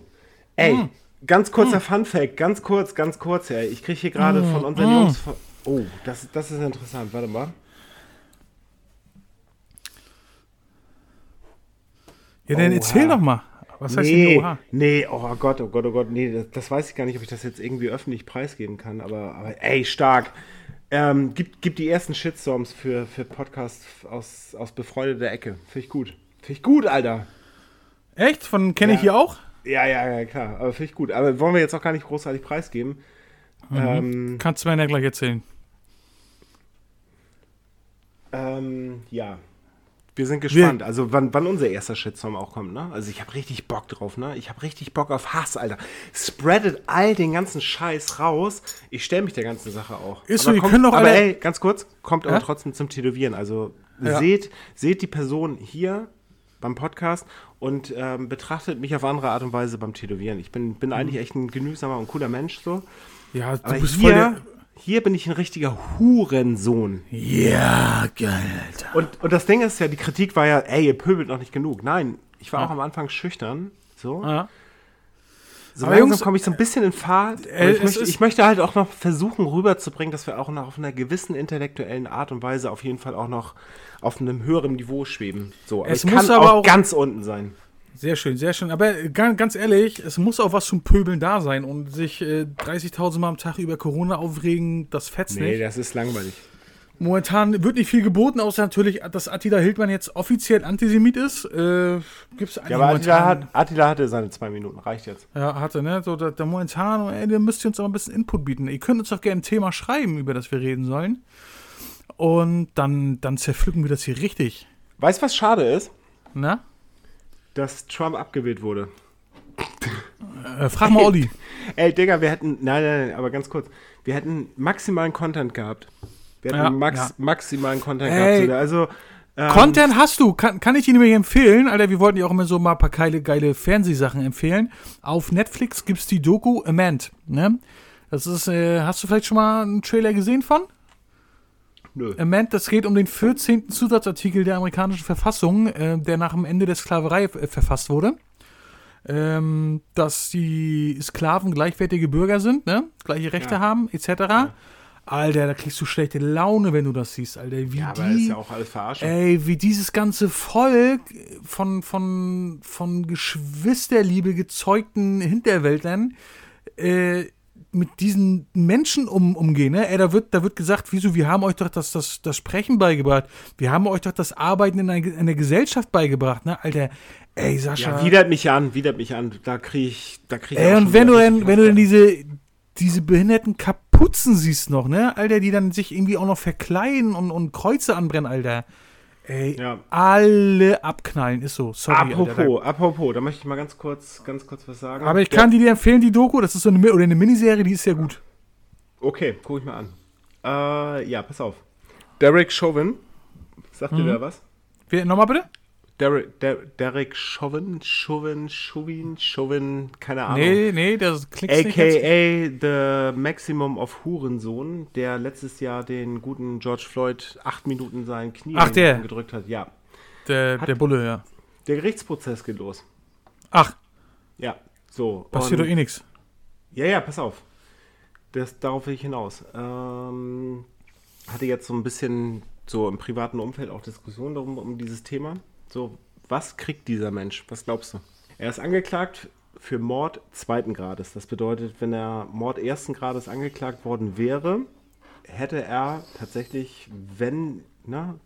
Ey, mm. Ganz kurzer mm. Fun-Fact. Ganz kurz, ganz kurz, ey. Ich kriege hier gerade mm. von unseren Jungs. Oh, das, das ist interessant. Warte mal. Ja, dann erzähl doch mal. Was heißt nee, denn Oha? Nee, oh Gott, oh Gott, oh Gott, nee, das, das, weiß ich gar nicht, ob ich das jetzt irgendwie öffentlich preisgeben kann, aber, aber ey, stark. Ähm, gibt, gibt die ersten Shitstorms für, für Podcasts aus, aus befreundeter Ecke. Finde ich gut. Finde ich gut, Alter. Echt? Von kenne ja. ich hier auch? Ja, ja, ja, klar. Aber finde ich gut. Aber wollen wir jetzt auch gar nicht großartig preisgeben. Mhm. Ähm, Kannst du mir ja gleich erzählen. Ähm, ja. Wir sind gespannt, wir also wann, wann unser erster Shitstorm auch kommt, ne? Also ich habe richtig Bock drauf, ne? Ich habe richtig Bock auf Hass, Alter. Spreadet all den ganzen Scheiß raus. Ich stelle mich der ganzen Sache auch. Ist aber so, kommt, können doch aber alle... ey, ganz kurz, kommt ja? aber trotzdem zum Tätowieren. Also ja. seht, seht die Person hier beim Podcast und ähm, betrachtet mich auf andere Art und Weise beim Tätowieren. Ich bin, bin mhm. eigentlich echt ein genügsamer und cooler Mensch so. Ja, du aber bist hier, voll der hier bin ich ein richtiger Hurensohn. Ja, geil, Alter. Und, und das Ding ist ja, die Kritik war ja, ey, ihr pöbelt noch nicht genug. Nein, ich war ja. auch am Anfang schüchtern. So. Ja. So Aber langsam komme ich so ein bisschen in Fahrt. Äh, ich, möchte, ich, möchte, halt auch noch versuchen rüberzubringen, dass wir auch noch auf einer gewissen intellektuellen Art und Weise auf jeden Fall auch noch auf einem höheren Niveau schweben. So, es muss aber auch, auch ganz unten sein. Sehr schön, sehr schön. Aber ganz ehrlich, es muss auch was zum Pöbeln da sein und sich äh, 30.000 Mal am Tag über Corona aufregen, das fetzt nee, nicht. Nee, das ist langweilig. Momentan wird nicht viel geboten, außer natürlich, dass Attila Hildmann jetzt offiziell Antisemit ist. Äh, gibt's ja, aber Attila, hat, Attila, hatte seine zwei Minuten, reicht jetzt. Ja, hatte, ne? So, da, da momentan, ey, ihr müsst ihr uns aber ein bisschen Input bieten. Ihr könnt uns doch gerne ein Thema schreiben, über das wir reden sollen. Und dann, dann zerpflücken wir das hier richtig. Weißt du, was schade ist? Na? dass Trump abgewählt wurde. Äh, frag mal Olli. [laughs] Ey, Digga, wir hätten, nein, nein, nein, aber ganz kurz. Wir hätten maximalen Content gehabt. Wir hätten ja, max, ja. maximalen Content Ey, gehabt. Also, ähm, Content hast du, kann, kann ich dir nämlich empfehlen. Alter, wir wollten ja auch immer so mal ein paar geile, geile Fernsehsachen empfehlen. Auf Netflix gibt es die Doku Amend. Ne? Das ist, äh, hast du vielleicht schon mal einen Trailer gesehen von? Nö. Amend, das geht um den 14. Zusatzartikel der amerikanischen Verfassung, äh, der nach dem Ende der Sklaverei äh, verfasst wurde. Ähm, dass die Sklaven gleichwertige Bürger sind, ne? gleiche Rechte ja. haben, etc. Ja. Alter, da kriegst du schlechte Laune, wenn du das siehst, Alter. Wie ja, aber die, ist ja auch alles verarscht. Ey, wie dieses ganze Volk von, von, von Geschwisterliebe gezeugten Hinterwäldlern äh, mit diesen Menschen um, umgehen. Ne? Ey, da wird, da wird gesagt, wieso, wir haben euch doch das, das, das Sprechen beigebracht. Wir haben euch doch das Arbeiten in einer, in einer Gesellschaft beigebracht, ne? Alter, ey, Sascha. Ja, widert mich an, widert mich an. Da krieg ich, da krieg ich Ey, und wenn du denn, wenn du denn diese, diese behinderten Kapuzen siehst noch, ne? Alter, die dann sich irgendwie auch noch verkleiden und, und Kreuze anbrennen, Alter. Ey, Ja. alle abknallen, ist so. Sorry. apropos, Alter. apropos, da möchte ich mal ganz kurz, ganz kurz was sagen. Aber ich kann die dir empfehlen, die Doku. Das ist so eine, oder eine Miniserie, die ist sehr gut. Okay, guck ich mal an. Äh, ja, pass auf. Derek Chauvin. Sagt Mhm. dir der was? Wer, nochmal bitte? Derek, Der, Derek Chauvin, Chauvin, Chauvin, Chauvin, keine Ahnung. Nee, nee, das klingt nicht. AKA The Maximum of Hurensohn, der letztes Jahr den guten George Floyd acht Minuten sein Knie Ach, der. gedrückt hat. Ja. Der, der Bulle, ja. Der Gerichtsprozess geht los. Ach, Ja, so. passiert doch eh nichts. Ja, ja, pass auf. Das, darauf will ich hinaus. Ähm, hatte jetzt so ein bisschen so im privaten Umfeld auch Diskussionen darum, um dieses Thema. So, was kriegt dieser Mensch? Was glaubst du? Er ist angeklagt für Mord zweiten Grades. Das bedeutet, wenn er Mord ersten Grades angeklagt worden wäre, hätte er tatsächlich, wenn ne,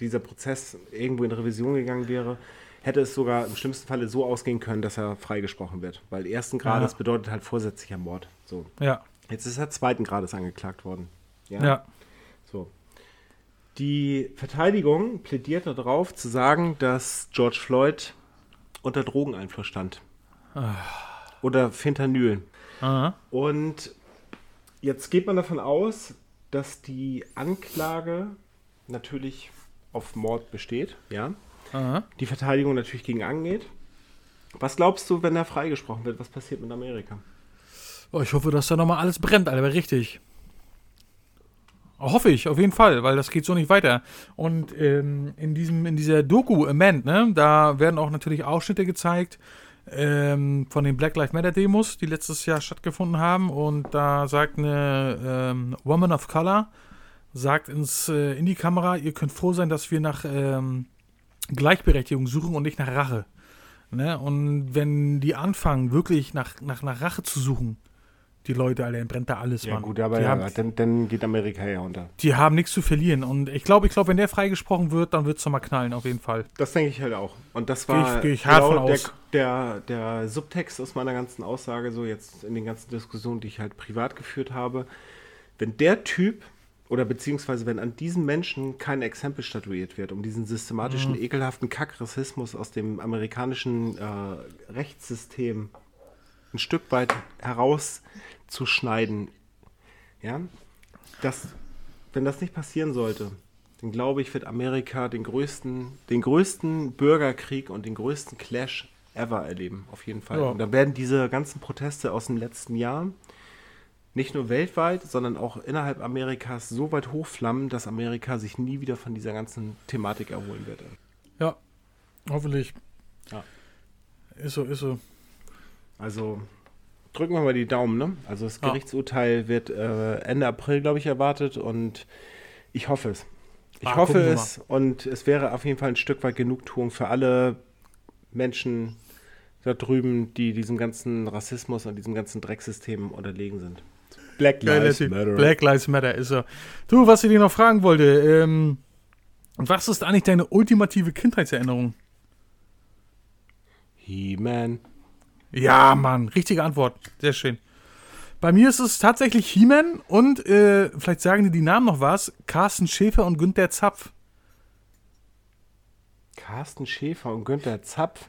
dieser Prozess irgendwo in Revision gegangen wäre, hätte es sogar im schlimmsten Falle so ausgehen können, dass er freigesprochen wird. Weil ersten Grades Ja. bedeutet halt vorsätzlicher Mord. So. Ja, Jetzt ist er zweiten Grades angeklagt worden. ja. So. Die Verteidigung plädiert darauf zu sagen, dass George Floyd unter Drogeneinfluss stand. Oder Fentanyl. Aha. Und jetzt geht man davon aus, dass die Anklage natürlich auf Mord besteht, ja. Aha. Die Verteidigung natürlich gegen angeht. Was glaubst du, wenn er freigesprochen wird? Was passiert mit Amerika? Oh, ich hoffe, dass da nochmal alles brennt, Alter, aber richtig. Hoffe ich, auf jeden Fall, weil das geht so nicht weiter. Und ähm, in, diesem, in dieser Doku, Amend, ne, da werden auch natürlich Ausschnitte gezeigt ähm, von den Black Lives Matter Demos, die letztes Jahr stattgefunden haben. Und da sagt eine ähm, Woman of Color, sagt ins, äh, in die Kamera, ihr könnt froh sein, dass wir nach ähm, Gleichberechtigung suchen und nicht nach Rache. Ne? Und wenn die anfangen, wirklich nach, nach, nach Rache zu suchen, die Leute, Alter, dann brennt da alles, Ja, Mann. gut, aber die, ja, haben, dann, dann geht Amerika ja unter. die haben nichts zu verlieren. Und ich glaube, ich glaube, wenn der freigesprochen wird, dann wird es nochmal knallen, auf jeden Fall. Das denke ich halt auch. Und das Geh war ich- geh ich hart von der, aus. Der, der Subtext aus meiner ganzen Aussage, so jetzt in den ganzen Diskussionen, die ich halt privat geführt habe. Wenn der Typ oder beziehungsweise wenn an diesem Menschen kein Exempel statuiert wird, um diesen systematischen, Mhm. ekelhaften Kackrassismus aus dem amerikanischen äh, Rechtssystem ein Stück weit herauszuschneiden, ja, das, wenn das nicht passieren sollte, dann glaube ich, wird Amerika den größten, den größten Bürgerkrieg und den größten Clash ever erleben, auf jeden Fall. Ja. Und dann werden diese ganzen Proteste aus den letzten Jahren nicht nur weltweit, sondern auch innerhalb Amerikas so weit hochflammen, dass Amerika sich nie wieder von dieser ganzen Thematik erholen wird. Ja, hoffentlich. Ja. Ist so, ist so. Also drücken wir mal die Daumen, ne? Also das Ja. Gerichtsurteil wird äh, Ende April, glaube ich, erwartet und ich hoffe es. Ich Ah, hoffe es und es wäre auf jeden Fall ein Stück weit Genugtuung für alle Menschen da drüben, die diesem ganzen Rassismus und diesem ganzen Drecksystem unterlegen sind. Black Lives Typ. Matter. Black Lives Matter ist so. Du, was ich dir noch fragen wollte, ähm, was ist eigentlich deine ultimative Kindheitserinnerung? He-Man. Ja, Mann, richtige Antwort. Sehr schön. Bei mir ist es tatsächlich He-Man und, äh, vielleicht sagen dir die Namen noch was, Carsten Schäfer und Günther Zapf. Carsten Schäfer und Günther Zapf.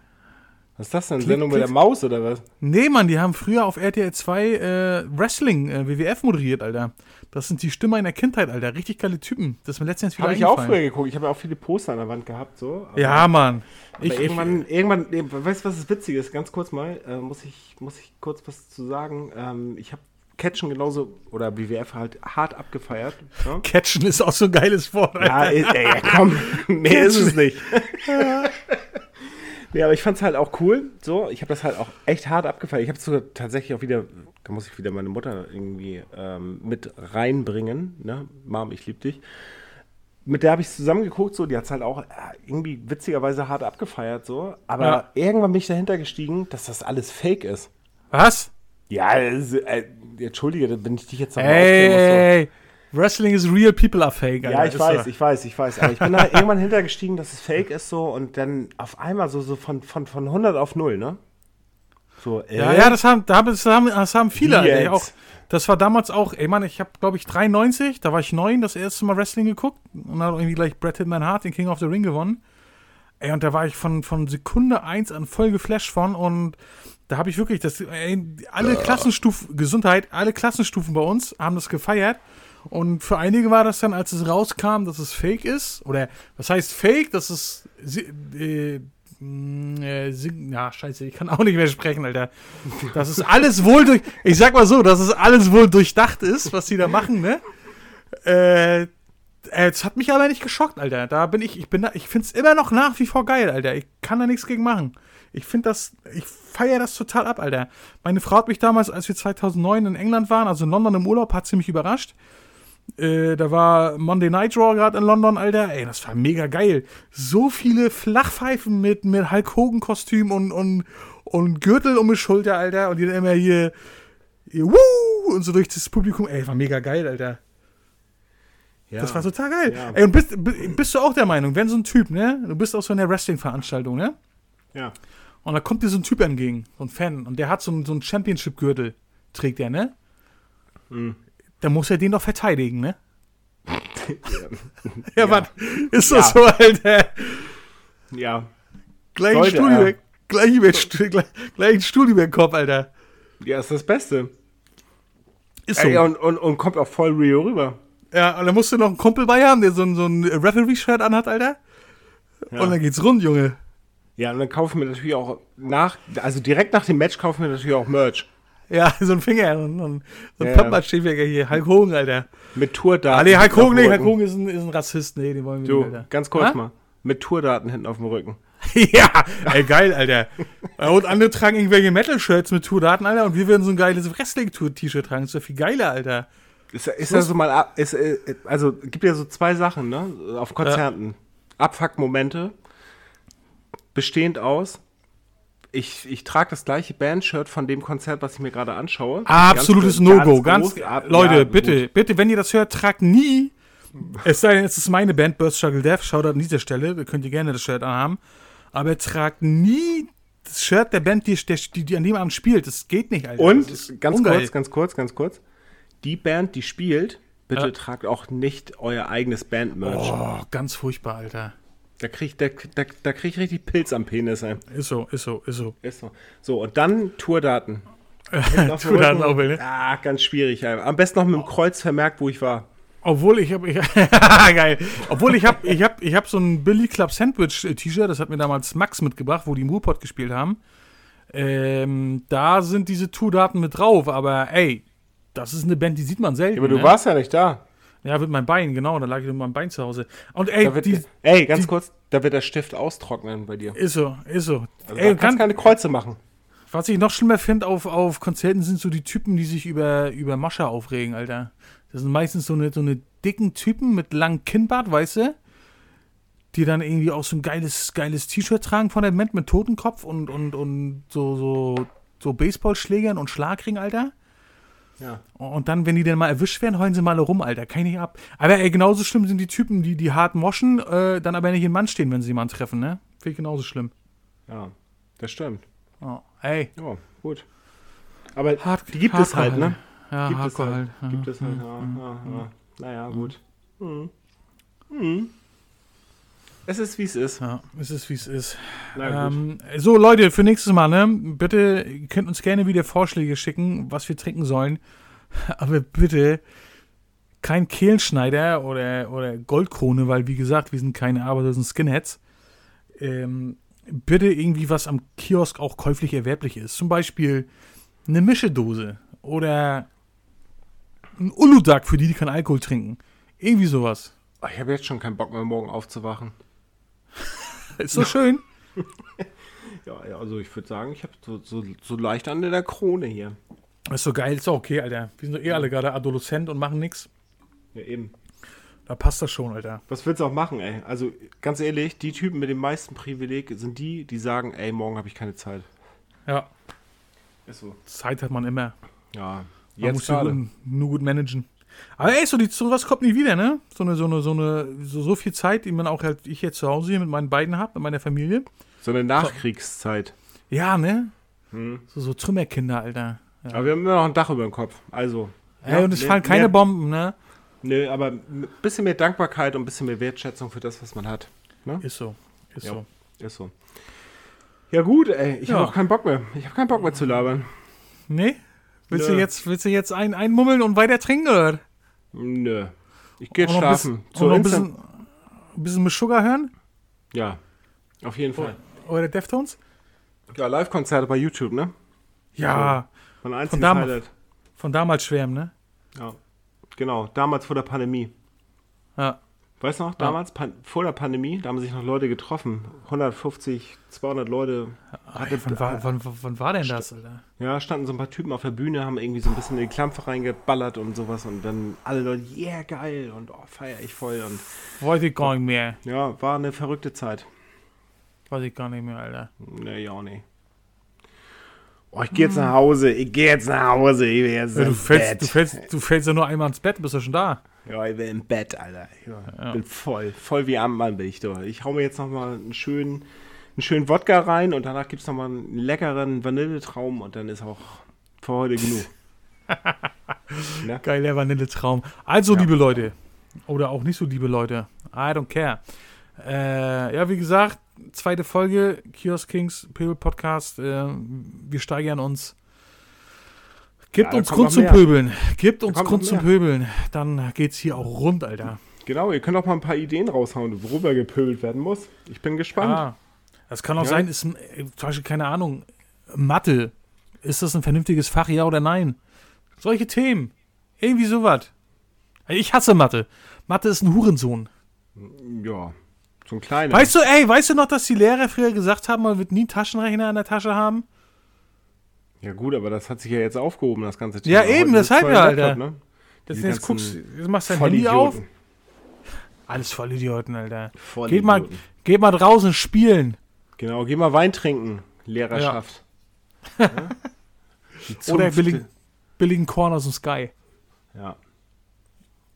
Was ist das denn? Klick, Sendung mit klick. der Maus oder was? Nee, Mann, die haben früher auf RTL 2 äh, Wrestling, äh, WWF moderiert, Alter. Das sind die Stimme einer Kindheit, Alter. Richtig geile Typen. Das ist mir letztens wieder Habe ich auch früher geguckt. Ich habe ja auch viele Poster an der Wand gehabt, so. aber- Ja, Mann. Aber Ich, irgendwann, irgendwann, nee, weißt du, was das Witzige ist? Ganz kurz mal, äh, muss, ich, muss ich kurz was zu sagen. Ähm, ich habe Catchen genauso, oder WWF halt hart abgefeiert. Ja, [laughs] Catchen ist auch so ein geiles Wort, Alter. ja, ey, ja komm, [laughs] mehr ist es nicht. [laughs] nee, aber ich fand es halt auch cool. So, ich habe das halt auch echt hart abgefeiert. Ich habe sogar tatsächlich auch wieder, da muss ich wieder meine Mutter irgendwie ähm, mit reinbringen. Ne? Mom, ich liebe dich. Mit der habe ich zusammen geguckt, so, die hat es halt auch äh, irgendwie witzigerweise hart abgefeiert, so. Aber Ja. irgendwann bin ich dahinter gestiegen, dass das alles fake ist. Was? Ja, das, äh, entschuldige, wenn ich dich jetzt nochmal aufklären muss. Ey, ey, Wrestling is real, people are fake, Alter. Ja, ich Ist weiß, so. ich weiß, ich weiß. Aber ich bin da [laughs] irgendwann hintergestiegen, dass es fake ist so und dann auf einmal so, so von, von, von 100 auf 0, ne? So, äh, Ja, ja, das haben, da haben- das haben, das haben viele? Ich auch, das war damals auch, ey Mann, ich habe, glaube ich, 93, da war ich neun, das erste Mal Wrestling geguckt und habe irgendwie gleich Bret Hitman Hart, den King of the Ring gewonnen. Ey, und da war ich von, von Sekunde eins an voll geflasht von und da habe ich wirklich, das, ey, alle Klassenstufen, Gesundheit, alle Klassenstufen bei uns haben das gefeiert. Und für einige war das dann, als es rauskam, dass es fake ist. Oder was heißt fake? Das ist si- äh, mh, äh, ja, scheiße, ich kann auch nicht mehr sprechen, Alter. Das ist alles wohl durch. Ich sag mal so, dass es alles wohl durchdacht ist, was die da machen, ne? Äh, es hat mich aber nicht geschockt, Alter. Da bin ich, ich bin da, ich find's immer noch nach wie vor geil, Alter. Ich kann da nichts gegen machen. Ich finde das, ich feiere das total ab, Alter. Meine Frau hat mich damals, als wir 2009 in England waren, also in London im Urlaub, hat sie mich überrascht. Äh, da war Monday Night Raw gerade in London, Alter. Ey, das war mega geil. So viele Flachpfeifen mit, mit Hulk Hogan-Kostüm und, und, und Gürtel um die Schulter, Alter. Und die dann immer hier, hier Woo! und so durch das Publikum. Ey, war mega geil, Alter. ja. Das war total geil. Ja. Ey, und bist, bi- bist du auch der Meinung, wenn so ein Typ, ne? Du bist auf so einer Wrestling-Veranstaltung, ne? ja. Und da kommt dir so ein Typ entgegen, so ein Fan, und der hat so, einen- so einen Championship-Gürtel, trägt der, ne? Hm. Da muss er den doch verteidigen, ne? [laughs] ja, was? Ist Ja. das so, Alter? Ja. Gleich ein Sollte Stuhl über, gleich, über, gleich, Stuhl über den Kopf, Alter. Ja, ist das Beste. Ist so. Ey, und, und, und kommt auch voll real rüber. ja, und dann musst du noch einen Kumpel bei haben, der so ein, so ein Referee-Shirt anhat, Alter. Ja. Und dann geht's rund, Junge. Ja, und dann kaufen wir natürlich auch nach, also direkt nach dem Match kaufen wir natürlich auch Merch. Ja, [laughs] so ein Finger und, und so ein Ja, Pappmatschäfer hier. Hulk Hogan, Alter. Mit Tourdaten. Ah, nee, Hulk Hogan, nee, Hulk. Hogan ist ein, ist ein Rassist. Nee, den wollen wir Du, nicht, Alter. ganz kurz Ha? mal. Mit Tourdaten hinten auf dem Rücken. [laughs] ja, ey, geil, Alter. Und andere tragen irgendwelche Metal-Shirts mit Tourdaten, Alter, und wir werden so ein geiles Wrestling-Tour-T-Shirt tragen. Das ist doch viel geiler, Alter. Ist, ist ja so mal, ab- ist, äh, also gibt ja so zwei Sachen, ne? Auf Konzerten. Abfuck-Momente. Bestehend aus. Ich, ich trage das gleiche Bandshirt von dem Konzert, was ich mir gerade anschaue. Absolutes Ganz- No-Go. Ganz, groß. Ab- Leute, ja, bitte, gut. bitte, wenn ihr das hört, tragt nie. Es sei denn, es ist meine Band, Burst Struggle Death. Schaut an dieser Stelle, da könnt ihr gerne das Shirt anhaben. Aber tragt nie das Shirt der Band, die, die, die an dem Abend spielt. Das geht nicht, Alter. Und ganz ungeil. kurz, ganz kurz, ganz kurz. Die Band, die spielt, bitte Ja. tragt auch nicht euer eigenes Band-Merch. Oh, ganz furchtbar, Alter. Da krieg, da, da, da krieg ich richtig Pilz am Penis. Ey. Ist so, ist so, ist so. Ist so. So, und dann Tourdaten. [laughs] Tourdaten auch, ne? Ah, ganz schwierig. Am besten noch mit dem Kreuz vermerkt, wo ich war. Obwohl ich habe, ich, [laughs] geil. Obwohl ich habe, ich habe, ich habe so ein Billy Club Sandwich äh, T-Shirt. Das hat mir damals Max mitgebracht, wo die Moorpot gespielt haben. Ähm, da sind diese Tourdaten mit drauf. Aber ey, das ist eine Band, die sieht man selten. Aber du ne? warst ja nicht da. Ja, mit meinem Bein, genau. Da lag ich mit meinem Bein zu Hause. Und ey, wird, die, ey, ganz die- kurz, da wird der Stift austrocknen bei dir. ist so, ist so. Also ey, kannst kann, keine Kreuze machen. was ich noch schlimmer finde auf, auf Konzerten sind so die Typen, die sich über, über Mascha aufregen, Alter. Das sind meistens so eine, so eine dicken Typen mit langem Kinnbart, weißt du? Die dann irgendwie auch so ein geiles, geiles T-Shirt tragen von der Band mit Totenkopf und, und, und so, so, so Baseballschlägern und Schlagring, Alter. Ja. Und dann, wenn die dann mal erwischt werden, heulen sie mal rum, Alter. Kann ich nicht ab. Aber ey, genauso schlimm sind die Typen, die, die hart moschen, äh, dann aber nicht im Mann stehen, wenn sie jemanden treffen, ne? Finde ich genauso schlimm. Ja, das stimmt. Oh, ey. Ja, gut. Aber Hart, die gibt es halt, ne? Ja, Gibt es halt. halt. Gibt es halt, ja, ja, ja. Naja, gut. Mhm. Mhm. Es ist, wie es ist. Ja, es ist, wie es ist. Ähm, so, Leute, für nächstes Mal, ne? Bitte, ihr könnt uns gerne wieder Vorschläge schicken, was wir trinken sollen. [laughs] Aber bitte kein Kehlenschneider oder, oder Goldkrone, weil, wie gesagt, wir sind keine arbeitslosen Skinheads. Ähm, bitte irgendwie, was am Kiosk auch käuflich erwerblich ist. Zum Beispiel eine Mischedose oder ein Uludag für die, die keinen Alkohol trinken. Irgendwie sowas. Ich habe jetzt schon keinen Bock mehr, morgen aufzuwachen. [laughs] Ist so schön. [laughs] Ja, ja also ich würde sagen, ich habe so, so, so leicht an der Krone hier. Ist so geil, ist doch okay, Alter. Wir sind doch eh alle gerade Adoleszent und machen nix. Ja, eben. Da passt das schon, Alter. Was willst du auch machen, ey? Also, ganz ehrlich, die Typen mit dem meisten Privileg sind die, die sagen, ey, morgen habe ich keine Zeit. Ja, Ist so. Zeit hat man immer. Ja, Man jetzt muss sie nur gut managen. Aber ey, so die, sowas kommt nie wieder, ne? So eine, so eine, so eine, so, so viel Zeit, die man auch halt, ich jetzt zu Hause hier mit meinen beiden hab, mit meiner Familie. So eine Nachkriegszeit. Ja, ne? So, so Trümmerkinder, Alter. Ja. Aber wir haben immer noch ein Dach über dem Kopf. Also. Ey, und es mehr- fallen keine mehr- Bomben, ne? Nö, aber ein bisschen mehr Dankbarkeit und ein bisschen mehr Wertschätzung für das, was man hat. Ist so. Ist Ja. so. Ist so. Ja gut, ey, ich Ja. habe auch keinen Bock mehr. Ich habe keinen Bock mehr zu labern. Nee? Willst Nö. du jetzt, willst du jetzt ein, einmummeln und weiter trinken, oder? Nö. Ich gehe schlafen. bisschen- auch noch ein bisschen, ein bisschen mit Sugar hören? Ja, auf jeden Fall. Oder Deftones? Ja, Live-Konzerte bei YouTube, ne? Ja, Mein einziges dam- Highlight. von damals schwärmen, ne? Ja, genau. Damals vor der Pandemie. Ja. Weißt du noch, damals, pan vor der Pandemie, da haben sich noch Leute getroffen. 150, 200 Leute. Ey, wann, war, wann, wann war denn das, Alter? Ja, standen so ein paar Typen auf der Bühne, haben irgendwie so ein bisschen in die Klampfe reingeballert und sowas. Und dann alle Leute, yeah, geil. Und oh, feier ich voll. Und Weiß ich gar nicht mehr. ja, war eine verrückte Zeit. Weiß ich gar nicht mehr, Alter. Nee, ja auch nicht. Oh, ich gehe jetzt nach Hause. Ich gehe jetzt nach Hause. Ich will jetzt Ja, du, fällst, Bett. du, fällst, du fällst ja nur einmal ins Bett, bist du schon da. Ja, ich will im Bett, Alter. Ich Ja. bin voll, voll wie Amtmann bin ich da. Ich hau mir jetzt nochmal einen schönen, einen schönen Wodka rein und danach gibt es nochmal einen leckeren Vanilletraum und dann ist auch für heute genug. [laughs] ne? Geiler Vanilletraum. Also, Ja. liebe Leute, oder auch nicht so liebe Leute, I don't care. Äh, ja, wie gesagt, zweite Folge Kiosk Kings Pöbel Podcast. Äh, wir steigern uns. Gebt Ja, uns Grund zum. Pöbeln. Gebt uns Grund zum. Pöbeln. Dann geht's hier auch rund, Alter. Genau, ihr könnt auch mal ein paar Ideen raushauen, worüber gepöbelt werden muss. Ich bin gespannt. Ah, das kann auch Ja. sein, ist ein, äh, zum Beispiel, keine Ahnung, Mathe. Ist das ein vernünftiges Fach, ja oder nein? Solche Themen. Irgendwie sowas. Ich hasse Mathe. Mathe ist ein Hurensohn. Ja, so ein kleiner. Weißt du, ey, weißt du noch, dass die Lehrer früher gesagt haben, man wird nie einen Taschenrechner in der Tasche haben? Ja gut, aber das hat sich ja jetzt aufgehoben, das ganze Ja, Thema. eben, Heute deshalb zwei ja, Alter. Ne? Das, jetzt guckst jetzt machst du dein Handy auf. Alles Vollidioten, Alter. Vollidioten. Geht mal, geht mal draußen spielen. Genau, geh mal Wein trinken, Lehrerschaft. Ja. [laughs] Oder Zunft- billigen, Korn aus dem Sky. Ja.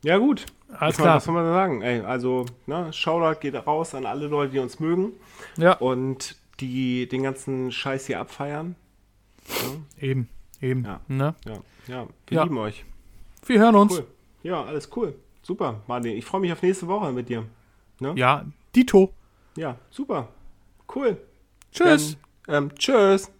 Ja, gut. Alles meine, klar. was soll man da sagen? Ey, also, ne, Shoutout geht raus an alle Leute, die uns mögen Ja, und die den ganzen Scheiß hier abfeiern. Eben, eben. Ja. Ne? Ja, ja, wir Ja. lieben euch. Wir hören uns. Cool. Ja, alles cool. Super, Martin. Ich freue mich auf nächste Woche mit dir. Ja, Dito. Ja, super. Cool. Tschüss. Dann, ähm, tschüss.